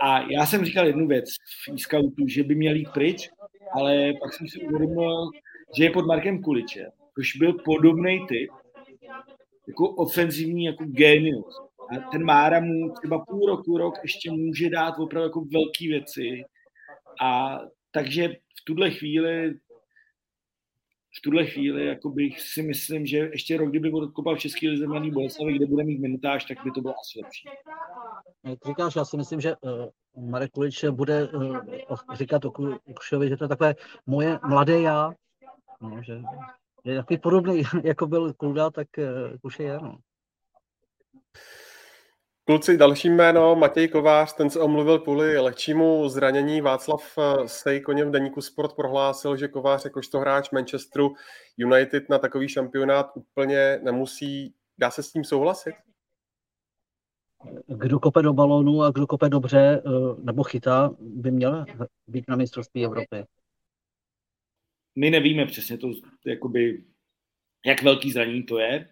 A já jsem říkal jednu věc v e-scoutu, že by měl jít pryč, ale pak jsem si uvědomil, že je pod Markem Kuličem, což byl podobný typ, jako ofenzivní, jako genius. Ten Mára mu třeba půl roku, rok ještě může dát opravdu jako velké věci. A takže v tuhle chvíli v tuhle chvíli jako bych si myslím, že ještě rok, kdyby odkopal v České lize Mladý Boleslavy, kde bude mít minutáž, tak by to bylo asi lepší. Jak říkáš, já si myslím, že uh, Marek Kulič bude uh, říkat o Kušovi, že to je takové moje mladé já, no, že je takový podobný, jako byl Kulda, tak uh, Kuše je. No. Kluci, další jméno, Matěj Kovář, ten se omluvil kvůli lehčímu zranění. Václav eh, Sejkoně v deníku Sport prohlásil, že Kovář jakožto hráč Manchesteru United na takový šampionát úplně nemusí. Dá se s tím souhlasit? Kdo kope do balónu a kdo kope dobře eh, nebo chytá, by měl být na mistrovství Evropy. My nevíme přesně to, jakoby, jak velký zranění to je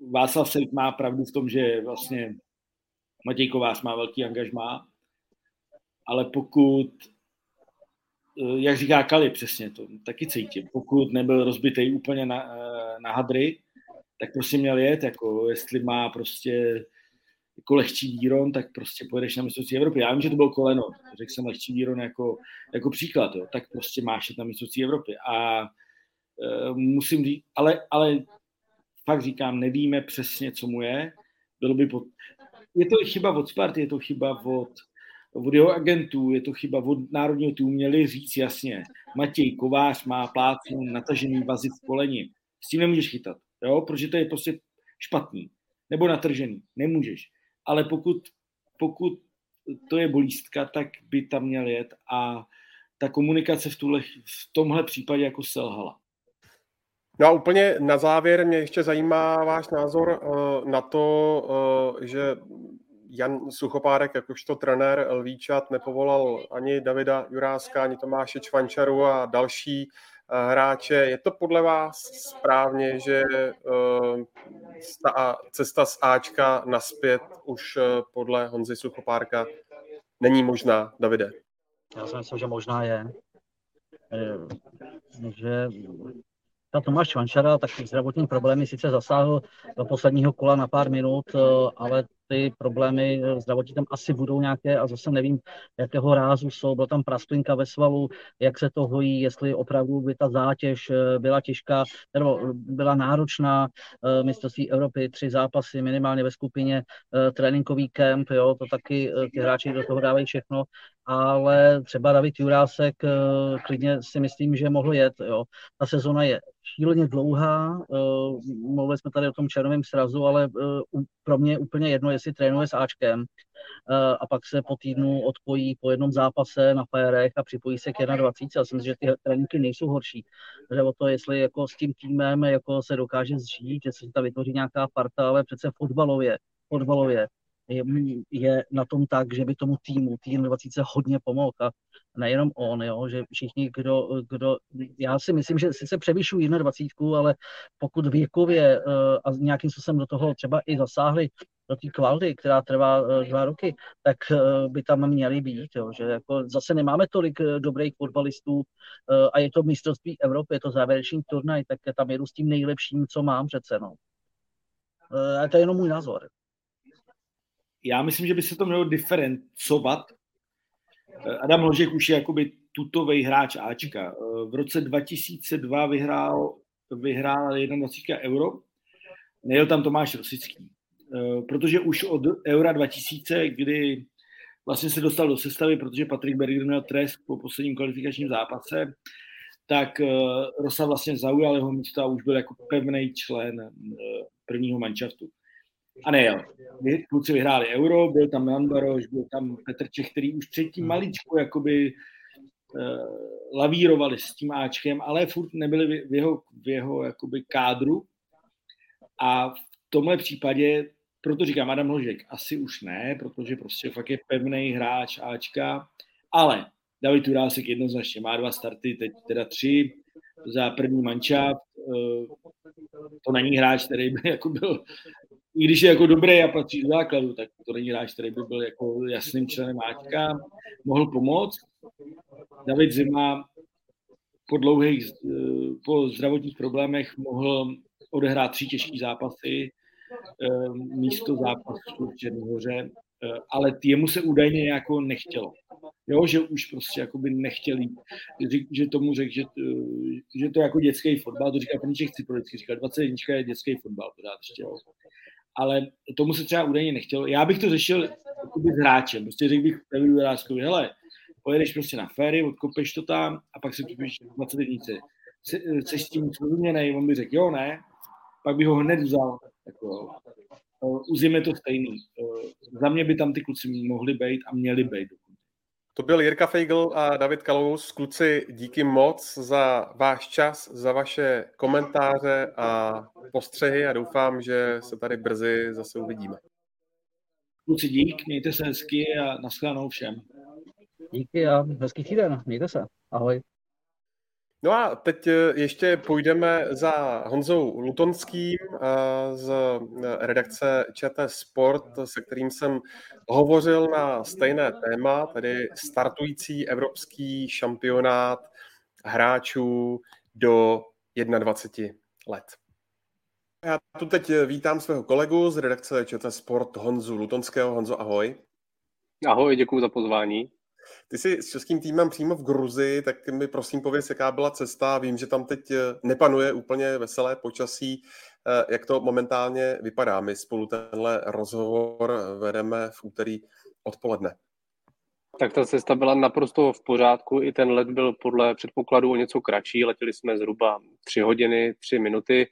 Václav Selik má pravdu v tom, že vlastně Matěj Kovář má velký angažmá, ale pokud, eh, jak říká Kali přesně to, taky cítím, pokud nebyl rozbitý úplně na, eh, na hadry, tak prostě měl jet, jako jestli má prostě jako lehčí víron, tak prostě pojedeš na mistrovství Evropy. Já vím, že to byl koleno, řekl jsem lehčí víron jako, jako příklad, jo. tak prostě máš jet na mistrovství Evropy. A e, musím říct, ale, ale fakt říkám, nevíme přesně, co mu je. Bylo by pod... Je to chyba od Sparty, je to chyba od, od jeho agentů, je to chyba od národního týmu, měli říct jasně, Matěj Kovář má plácu natažený vazy v koleni. S tím nemůžeš chytat, jo? protože to je prostě špatný. Nebo natržený, nemůžeš. Ale pokud, pokud to je bolístka, tak by tam měl jet a ta komunikace v, tuhle, v tomhle případě jako selhala. No a úplně na závěr mě ještě zajímá váš názor uh, na to, uh, že Jan Suchopárek, jakožto trenér Lvíčat, nepovolal ani Davida Juráska, ani Tomáše Čvančaru a další uh, hráče. Je to podle vás správně, že ta cesta z Ačka naspět už podle Honzy Suchopárka není možná, Davide? Já si myslím, že možná je. Že ta Tomáš Čvančara, tak zdravotní problémy sice zasáhl do posledního kola na pár minut, eh, ale ty problémy zdravotní tam asi budou nějaké a zase nevím, jakého rázu jsou. Byla tam prasklinka ve svalu, jak se to hojí, jestli opravdu by ta zátěž byla těžká, nebo byla náročná mistrovství Evropy, tři zápasy minimálně ve skupině, tréninkový kemp, jo, to taky ty hráči do toho dávají všechno ale třeba David Jurásek eh, klidně si myslím, že mohl jet. Jo. Ta sezona je šíleně dlouhá, eh, mluvili jsme tady o tom černovém srazu, ale eh, pro mě je úplně jedno, jestli trénuje s Ačkem a pak se po týdnu odpojí po jednom zápase na fajerech a připojí se k 21. Já si myslím, že ty tréninky nejsou horší. Takže o to, jestli jako s tím týmem jako se dokáže zžít, jestli se tam vytvoří nějaká parta, ale přece fotbalově, fotbalově je, je na tom tak, že by tomu týmu, tým 20 hodně pomohl a nejenom on, jo, že všichni, kdo, kdo, já si myslím, že sice převyšují 21, ale pokud věkově uh, a nějakým způsobem do toho třeba i zasáhli do té kvality, která trvá uh, dva roky, tak uh, by tam měli být, jo, že jako zase nemáme tolik dobrých fotbalistů a je to mistrovství Evropy, je to závěrečný turnaj, tak tam jedu s tím nejlepším, co mám přece, no. A to je jenom můj názor já myslím, že by se to mělo diferencovat. Eh, Adam Ložek už je jakoby tutovej hráč Ačka. Eh, v roce 2002 vyhrál, vyhrál 21 euro. Nejel tam Tomáš Rosický. Eh, protože už od Eura 2000, kdy vlastně se dostal do sestavy, protože Patrik Berger měl trest po posledním kvalifikačním zápase, tak Rosa vlastně zaujal jeho místo a už byl jako pevný člen prvního manšaftu a ne. Kluci vyhráli euro, byl tam Jan Baroš, byl tam Petr Čech, který už předtím hmm. maličko jakoby uh, lavírovali s tím Ačkem, ale furt nebyli v jeho, v jeho jakoby kádru. A v tomhle případě, proto říkám Adam Ložek, asi už ne, protože prostě fakt je pevný hráč Ačka, ale David Turásek jednoznačně má dva starty, teď teda tři za první mančat. Eh, to není hráč, který by jako byl i když je jako dobrý a patří do základu, tak to není hráč, který by byl jako jasným členem Máťka, mohl pomoct. David Zima po dlouhých, po zdravotních problémech mohl odehrát tři těžké zápasy eh, místo zápasu v Černohoře, eh, ale jemu se údajně jako nechtělo. Jo, že už prostě jakoby nechtěl jít. Že tomu řekl, že, eh, že to je jako dětský fotbal, to říká Paniček Cipolicky, říká 21 je dětský fotbal, pořád ještě, jo ale tomu se třeba údajně nechtělo. Já bych to řešil s hráčem. Prostě řekl bych Davidu Ráskovi, hele, pojedeš prostě na féry, odkopeš to tam a pak si připíš 20 dníce. Jsi s tím srozuměnej? On by řekl, jo, ne. Pak bych ho hned vzal. Jako, u je to stejný. Za mě by tam ty kluci mohli být a měli být. To byl Jirka Feigl a David Kalous. Kluci, díky moc za váš čas, za vaše komentáře a postřehy a doufám, že se tady brzy zase uvidíme. Kluci, dík, mějte se hezky a nashledanou všem. Díky a hezký týden, mějte se. Ahoj. No a teď eh, ještě půjdeme za Honzou Lutonským eh, z eh, redakce ČT Sport, se kterým jsem hovořil na stejné téma, tedy startující evropský šampionát hráčů do 21 let. Já tu teď vítám svého kolegu z redakce ČT Sport Honzu Lutonského. Honzo, ahoj. Ahoj, děkuji za pozvání. Ty jsi s českým týmem přímo v Gruzi, tak mi prosím pověz, jaká byla cesta. Vím, že tam teď eh, nepanuje úplně veselé počasí. Eh, jak to momentálně vypadá? My spolu tenhle rozhovor vedeme v úterý odpoledne. Tak ta cesta byla naprosto v pořádku. I ten let byl podle předpokladu o něco kratší. Letěli jsme zhruba tři hodiny, tři minuty.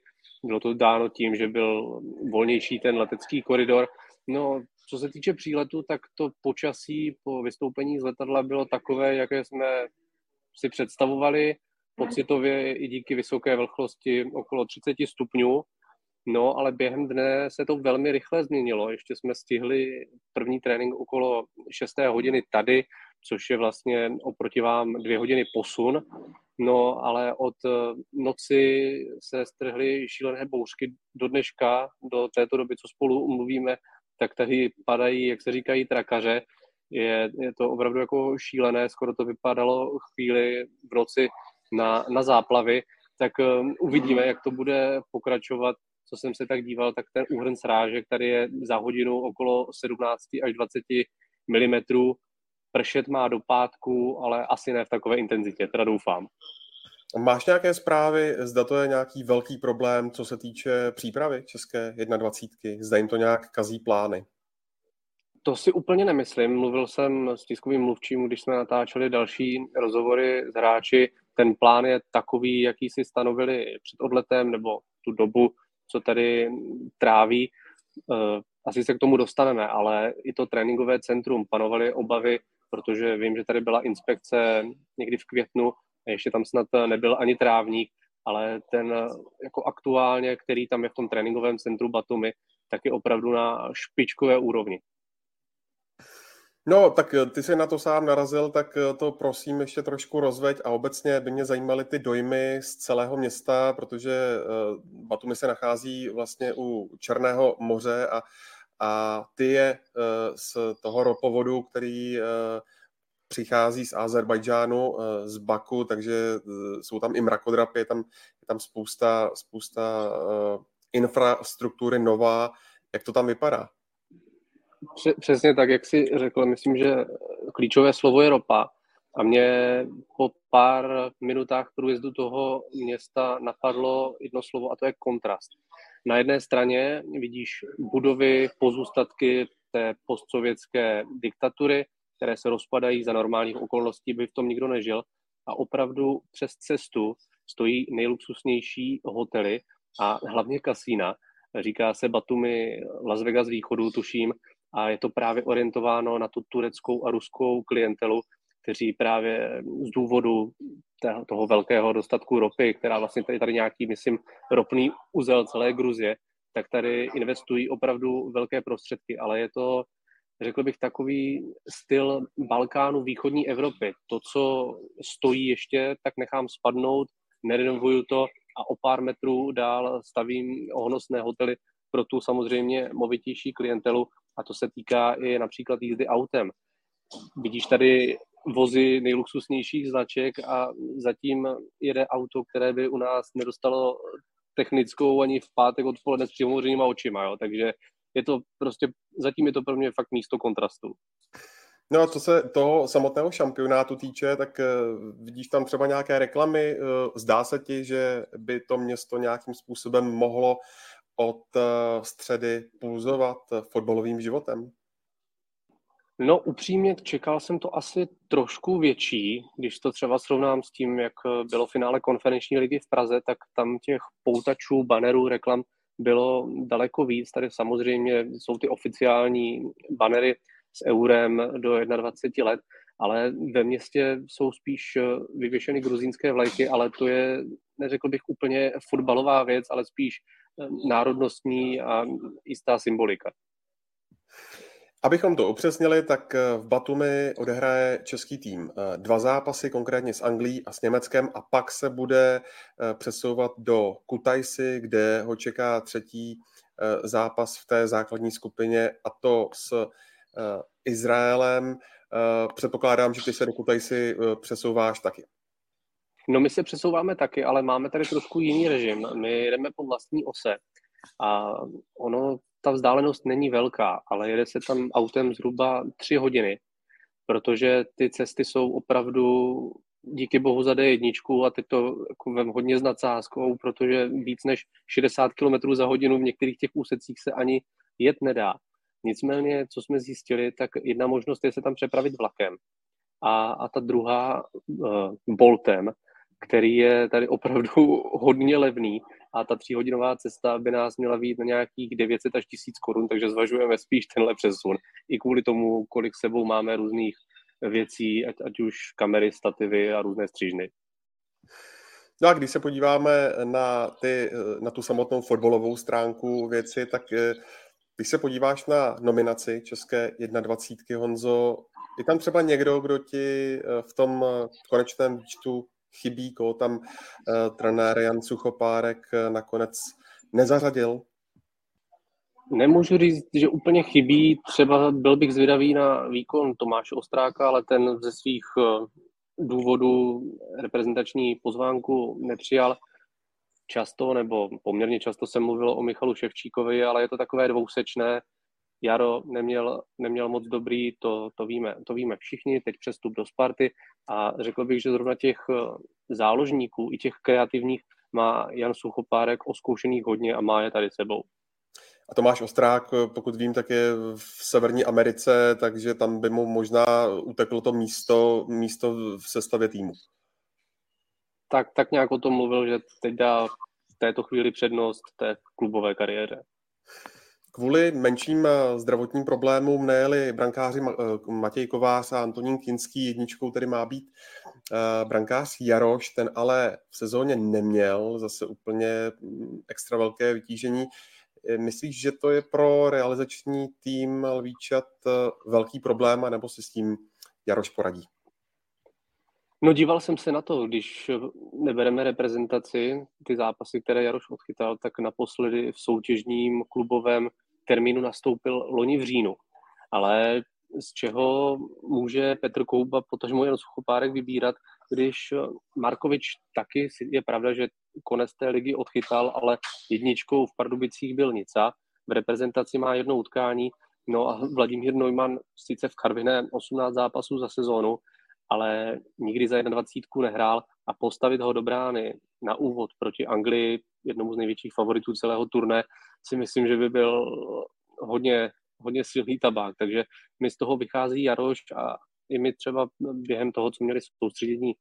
Bylo to dáno tím, že byl volnější ten letecký koridor. No, co se týče příletu, tak to počasí po vystoupení z letadla bylo takové, jaké jsme si představovali, pocitově i díky vysoké vlhkosti okolo 30 stupňů. No, ale během dne se to velmi rychle změnilo. Ještě jsme stihli první trénink okolo 6. hodiny tady, což je vlastně oproti vám dvě hodiny posun. No, ale od noci se strhly šílené bouřky do dneška, do této doby, co spolu mluvíme, tak tady padají, jak se říkají, trakaře. Je, je to opravdu jako šílené, skoro to vypadalo chvíli v noci na, na záplavy, tak um, uvidíme, jak to bude pokračovat, co jsem se tak díval, tak ten úhrn srážek tady je za hodinu okolo 17 až 20 mm. Pršet má do pátku, ale asi ne v takové intenzitě, teda doufám. Máš nějaké zprávy, zda to je nějaký velký problém, co se týče přípravy České 21. Zda jim to nějak kazí plány? To si úplně nemyslím. Mluvil jsem s tiskovým mluvčím, když jsme natáčeli další rozhovory s hráči. Ten plán je takový, jaký si stanovili před odletem nebo tu dobu, co tady tráví. Eh, asi se k tomu dostaneme, ale i to tréninkové centrum panovaly obavy, protože vím, že tady byla inspekce někdy v květnu ještě tam snad nebyl ani trávník, ale ten jako aktuálně, který tam je v tom tréninkovém centru Batumi, tak je opravdu na špičkové úrovni. No, tak ty jsi na to sám narazil, tak to prosím ještě trošku rozveď a obecně by mě zajímaly ty dojmy z celého města, protože eh, Batumi se nachází vlastně u Černého moře a, a ty je eh, z toho ropovodu, který eh, přichází z Azerbajdžánu, eh, z Baku, takže eh, jsou tam i mrakodrapy, je tam, je tam spousta, spousta eh, infrastruktury nová. Jak to tam vypadá? Přesně tak, jak jsi řekl, myslím, že klíčové slovo je ropa. A mě po pár minutách průjezdu toho města napadlo jedno slovo a to je kontrast. Na jedné straně vidíš budovy, pozůstatky té postsovětské diktatury, které se rozpadají za normálních okolností, by v tom nikdo nežil. A opravdu přes cestu stojí nejluxusnější hotely a hlavně kasína. Říká se Batumi Las Vegas východu, tuším, a je to právě orientováno na tu tureckou a ruskou klientelu, kteří právě z důvodu toho velkého dostatku ropy, která vlastně tady, tady nějaký, myslím, ropný uzel celé Gruzie, tak tady investují opravdu velké prostředky, ale je to řekl bych, takový styl Balkánu, východní Evropy. To, co stojí ještě, tak nechám spadnout, nerenovuju to a o pár metrů dál stavím honosné hotely pro tu samozřejmě movitější klientelu a to se týká i například jízdy autem. Vidíš tady vozy nejluxusnějších značek a zatím jede auto, které by u nás nedostalo technickou ani v pátek odpoledne s přimořenýma očima, jo? takže je to prostě, zatím je to pro mě fakt místo kontrastu. No a co se toho samotného šampionátu týče, tak uh, vidíš tam třeba nějaké reklamy? Uh, zdá se ti, že by to město nějakým způsobem mohlo od uh, středy pulzovat fotbalovým životem? No upřímně čekal jsem to asi trošku větší, když to třeba srovnám s tím, jak bylo finále konferenční ligy v Praze, tak tam těch poutačů, banerů, reklam bylo daleko víc. Tady samozřejmě jsou ty oficiální banery s eurem do 21 let, ale ve městě jsou spíš eh, vyvěšeny gruzínské vlajky, ale to je, neřekl bych úplně fotbalová věc, ale spíš eh, národnostní a jistá symbolika. Abychom to upřesnili, tak eh, v Batumi odehraje český tým eh, dva zápasy, konkrétně s Anglií a s Německem, a pak se bude eh, přesouvat do Kutaisi, kde ho čeká třetí zápas v té základní skupině, a to s Izraelem. Předpokládám, že ty se do Kutaisi přesouváš taky. No my se přesouváme taky, ale máme tady trošku jiný režim. My jdeme po vlastní ose. A ono ta vzdálenost není velká, ale jede se tam autem zhruba tři hodiny, protože ty cesty jsou opravdu díky bohu za D1 a teď to jako vem hodně s nadsázkou, protože víc než 60 km za hodinu v některých těch úsecích se ani jet nedá. Nicméně, co jsme zjistili, tak jedna možnost je se tam přepravit vlakem a, a ta druhá uh, Boltem, který je tady opravdu hodně levný a ta tříhodinová cesta by nás měla být na nějakých 900 až 1000 korun, takže zvažujeme spíš tenhle přesun. I kvůli tomu, kolik sebou máme různých věcí, ať, ať už kamery, stativy a různé střížny. No a když se podíváme na, ty, na tu samotnou fotbalovou stránku věci, tak eh, když se podíváš na nominaci České 21. Honzo, je tam třeba někdo, kdo ti eh, v tom konečném výčtu chybí, koho tam uh, trenér Jan Suchopárek uh, nakonec nezařadil? Nemůžu říct, že úplně chybí. Třeba byl bych zvědavý na výkon Tomáše Ostráka, ale ten ze svých uh, důvodů reprezentační pozvánku nepřijal. často, nebo poměrně často se mluvilo o Michalu Ševčíkovi, ale je to takové dvousečné. Jaro neměl, neměl moc dobrý, to, to, víme, to víme všichni, teď přestup do Sparty a řekl bych, že zrovna těch eh, záložníků i těch kreativních má Jan Suchopárek oskoušených hodně a má je tady sebou. A Tomáš Ostrák, pokud vím, tak je v Severní Americe, takže tam by mu možná uteklo to místo, místo v sestavě týmu. Tak, tak nějak o tom mluvil, že teď dá v této chvíli přednost té klubové kariéře. Kvůli menším eh, zdravotním problémům nejeli brankáři eh, Matěj Kovář a Antonín Kinský jedničkou, který má být eh, brankář Jaroš, ten ale v sezóně neměl zase úplně mm, extra velké vytížení. Myslíš, že to je pro realizační tým Lvíčat velký problém, nebo si s tím Jaroš poradí? No díval jsem se na to, když nebereme reprezentaci, ty zápasy, které Jaroš odchytal, tak naposledy v soutěžním klubovém termínu nastoupil loni v říjnu. Ale z čeho může Petr Kouba, potažmo jen Suchopárek vybírat, když Markovič taky, je pravda, že konec té ligy odchytal, ale jedničkou v Pardubicích byl Nica, v reprezentaci má jedno utkání, no a Vladimír Neumann sice v Karviné 18 zápasů za sezónu, ale nikdy za 21 nehrál a postavit ho do brány na úvod proti Anglii, jednomu z největších favoritů celého turné, si myslím, že by byl hodně, hodně silný tabák. Takže mi z toho vychází Jaroš a i my třeba během toho, co měli soustředění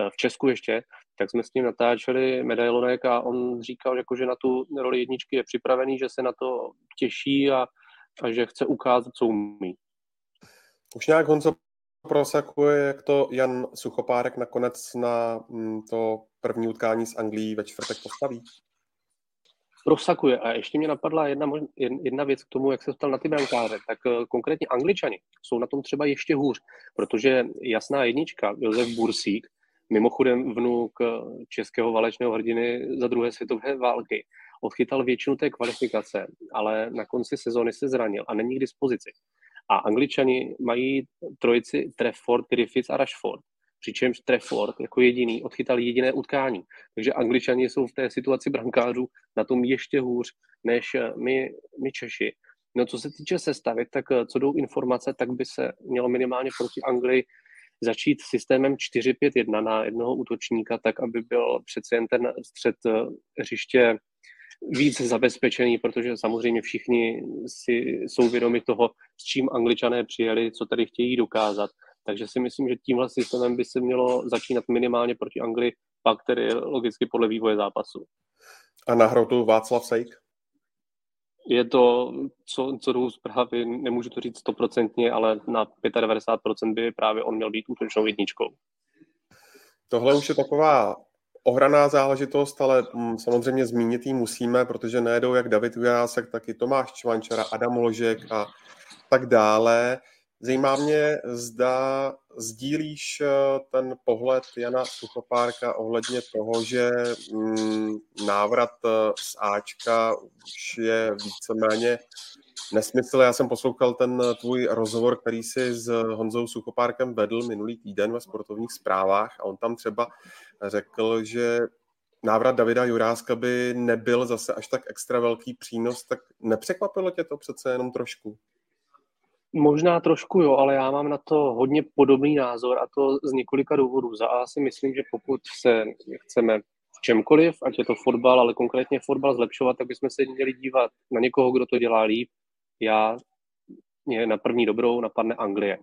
eh, v Česku ještě, tak jsme s ním natáčeli medailonek a on říkal, jako, že na tu roli jedničky je připravený, že se na to těší a, a že chce ukázat, co umí. Už nějak Honzo prosakuje, jak to Jan Suchopárek nakonec na mm, to první utkání s Anglií ve čtvrtek postaví? Prosakuje. A ještě mě napadla jedna, jedna věc k tomu, jak se ptal na ty brankáře. Tak eh, konkrétně Angličani jsou na tom třeba ještě hůř, protože jasná jednička, Josef Bursík, mimochodem vnuk eh, českého válečného hrdiny za druhé světové války, odchytal většinu té kvalifikace, ale na konci sezóny se zranil a není k dispozici. A Angličani mají trojici Trefford, Griffiths a Rashford přičemž Trefford jako jediný odchytal jediné utkání. Takže angličani jsou v té situaci brankářů na tom ještě hůř než eh, my, my Češi. No co se týče sestavy, tak eh, co jdou informace, tak by se mělo minimálně proti Anglii začít systémem 4-5-1 na jednoho útočníka, tak aby byl přece jen ten střed eh, hřiště víc zabezpečený, protože samozřejmě všichni si jsou vědomi toho, s čím angličané přijeli, co tady chtějí dokázat. Takže si myslím, že tímhle systémem by se mělo začínat minimálně proti Anglii, pak tedy logicky podle vývoje zápasu. A na hrotu Václav Sejk? Je to, co, co jdou zprávy, nemůžu to říct stoprocentně, ale na 95% by právě on měl být útočnou jedničkou. Tohle už je taková ohraná záležitost, ale mm, samozřejmě zmínit ji musíme, protože nejedou jak David Ujásek, tak i Tomáš Čvančara, Adam Ložek a tak dále. Zajímá mě, zda sdílíš eh, ten pohled Jana Suchopárka ohledně toho, že mm, návrat eh, z Ačka už je víceméně nesmysl. Já jsem poslouchal ten tvůj rozhovor, který si s Honzou Suchopárkem vedl minulý týden ve sportovních zprávách a on tam třeba řekl, že návrat Davida Juráska by nebyl zase až tak extra velký přínos, tak nepřekvapilo tě to přece jenom trošku? Možná trošku jo, ale já mám na to hodně podobný názor a to z několika důvodů. Za A si myslím, že pokud se chceme v čemkoliv, ať je to fotbal, ale konkrétně fotbal zlepšovat, tak bychom se měli dívat na někoho, kdo to dělá líp. Já mě na první dobrou napadne Anglie.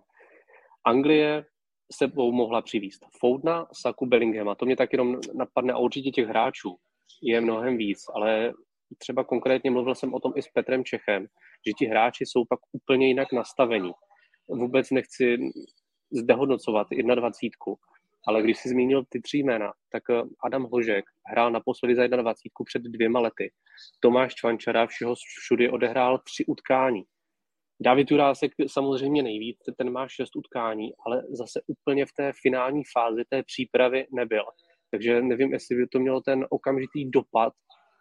Anglie sebou mohla přivíst Foudna, Saku, Bellinghama. To mě tak jenom napadne a určitě těch hráčů je mnohem víc, ale třeba konkrétně mluvil jsem o tom i s Petrem Čechem, že ti hráči jsou pak úplně jinak nastavení. Vůbec nechci zdehodnocovat 21, ale když si zmínil ty tři jména, tak eh, Adam Hožek hrál naposledy za 21 před dvěma lety. Tomáš Čvančara všeho všudy odehrál tři utkání. David Jurásek samozřejmě nejvíc, ten má šest utkání, ale zase úplně v té finální fázi té přípravy nebyl. Takže nevím, jestli by to mělo ten okamžitý dopad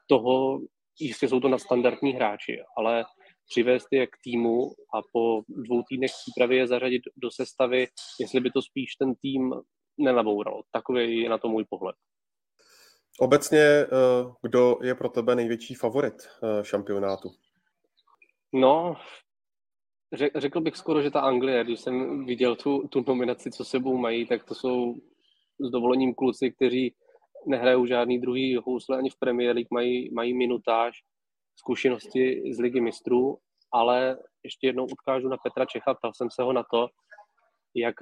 toho, jistě jsou to na standardní hráči, ale přivést je k týmu a po dvou týdnech přípravy je zařadit do sestavy, jestli by to spíš ten tým nenaboural. Takový je na to můj pohled. Obecně, eh, kdo je pro tebe největší favorit eh, šampionátu? No, řekl bych skoro, že ta Anglie, když jsem viděl tu, tu nominaci, co sebou mají, tak to jsou s dovolením kluci, kteří nehrajou žádný druhý housle ani v Premier League, mají, mají minutáž, zkušenosti z ligy mistrů, ale ještě jednou odkážu na Petra Čecha, ptal jsem se ho na to, jak,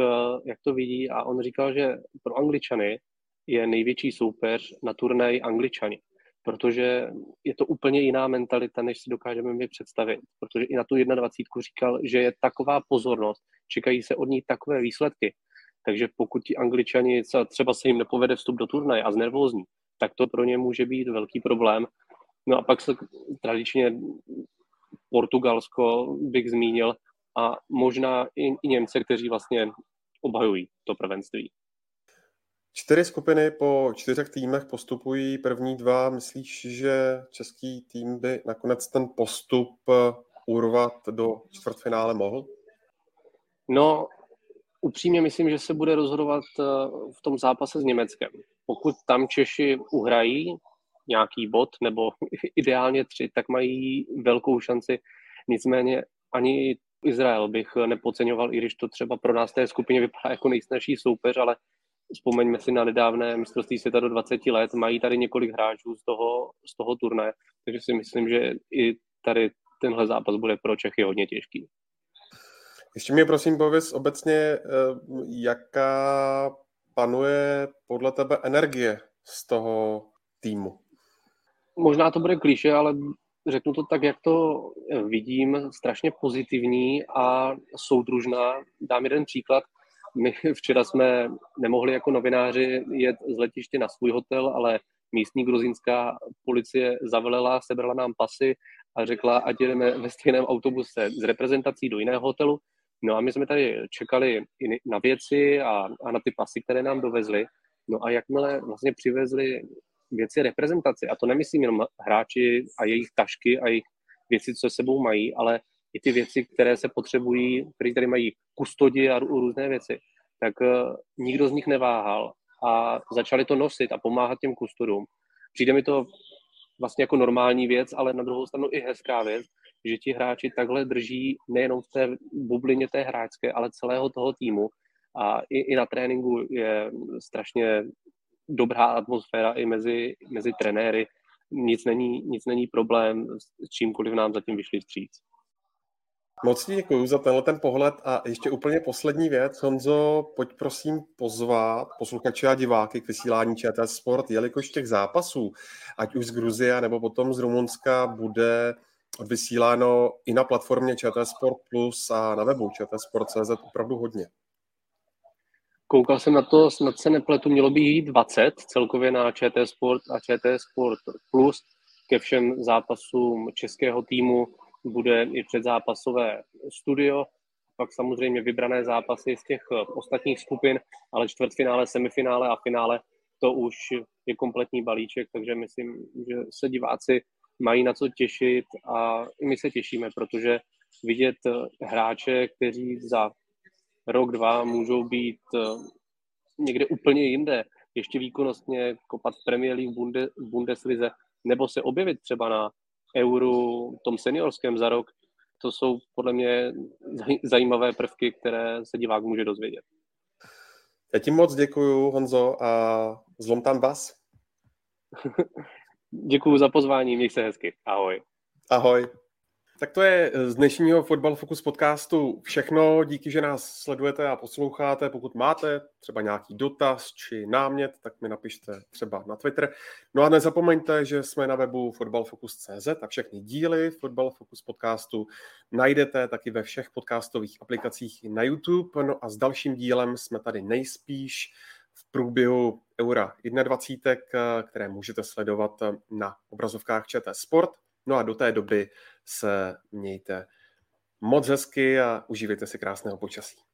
jak to vidí a on říkal, že pro Angličany je největší soupeř na turnaj Angličani, protože je to úplně jiná mentalita, než si dokážeme mi představit, protože i na tu 21 říkal, že je taková pozornost, čekají se od ní takové výsledky, takže pokud ti Angličani třeba se jim nepovede vstup do turnaje a znervózní, tak to pro ně může být velký problém. No a pak se tradičně Portugalsko bych zmínil a možná i, i Němce, kteří vlastně obhajují to prvenství. Čtyři skupiny po čtyřech týmech postupují. První dva, myslíš, že český tým by nakonec ten postup urvat do čtvrtfinále mohl? No, upřímně myslím, že se bude rozhodovat eh, v tom zápase s Německem. Pokud tam Češi uhrají nějaký bod, nebo ideálně tři, tak mají velkou šanci. Nicméně ani Izrael bych nepodceňoval, i když to třeba pro nás té skupině vypadá jako nejsnažší soupeř, ale vzpomeňme si na nedávné mistrovství světa do 20 let, mají tady několik hráčů z toho, z toho turné, takže si myslím, že i tady tenhle zápas bude pro Čechy hodně těžký. Ještě mě prosím pověz obecně, eh, jaká panuje podle tebe energie z toho týmu? Možná to bude klíše, ale řeknu to tak, jak to vidím, strašně pozitivní a soudružná. Dám jeden příklad. My včera jsme nemohli jako novináři jet z letiště na svůj hotel, ale místní gruzinská policie zavelela, sebrala nám pasy a řekla, ať jedeme ve stejném autobuse z reprezentací do jiného hotelu. No a my jsme tady čekali na věci a, a na ty pasy, které nám dovezli. No a jakmile vlastně přivezli věci reprezentaci, a to nemyslím jenom hráči a jejich tašky a jejich věci, co se sebou mají, ale i ty věci, které se potřebují, které tady mají kustodi a různé věci, tak uh, nikdo z nich neváhal a začali to nosit a pomáhat těm kustodům. Přijde mi to vlastně jako normální věc, ale na druhou stranu i hezká věc, že ti hráči takhle drží nejenom v té bublině té hráčské, ale celého toho týmu. A i, i na tréninku je strašně dobrá atmosféra i mezi, mezi trenéry. Nic není, nic není problém s čímkoliv nám zatím vyšli vstříc. Moc děkuji za tenhle ten pohled a ještě úplně poslední věc. Honzo, pojď prosím pozvat posluchače a diváky k vysílání ČT Sport, jelikož těch zápasů, ať už z Gruzie nebo potom z Rumunska, bude odvysíláno i na platformě ČT Sport Plus a na webu čtsport.cz opravdu hodně. Koukal jsem na to, snad se nepletu, mělo by jít 20 celkově na ČT Sport a ČT Sport Plus. Ke všem zápasům českého týmu bude i předzápasové studio, pak samozřejmě vybrané zápasy z těch ostatních skupin, ale čtvrtfinále, semifinále a finále to už je kompletní balíček, takže myslím, že se diváci mají na co těšit a i my se těšíme, protože vidět hráče, kteří za rok, dva můžou být eh, někde úplně jinde, ještě výkonnostně kopat v Premier League, Bunde, Bundeslize, nebo se objevit třeba na Euru, tom seniorském za rok, to jsou podle mě zajímavé prvky, které se divák může dozvědět. Já ti moc děkuju, Honzo, a zlom tam vás. děkuju za pozvání, měj se hezky. Ahoj. Ahoj. Tak to je eh, z dnešního Fotbal Focus podcastu všechno. Díky, že nás sledujete a posloucháte. Pokud máte třeba nějaký dotaz či námět, tak mi napište třeba na Twitter. No a nezapomeňte, že jsme na webu fotbalfocus.cz a všechny díly Fotbal Focus podcastu najdete taky ve všech podcastových aplikacích na YouTube. No a s dalším dílem jsme tady nejspíš průběhu Eura 21, eh, které můžete sledovat na obrazovkách ČT Sport. No a do té doby se mějte moc hezky a užívejte si krásného počasí.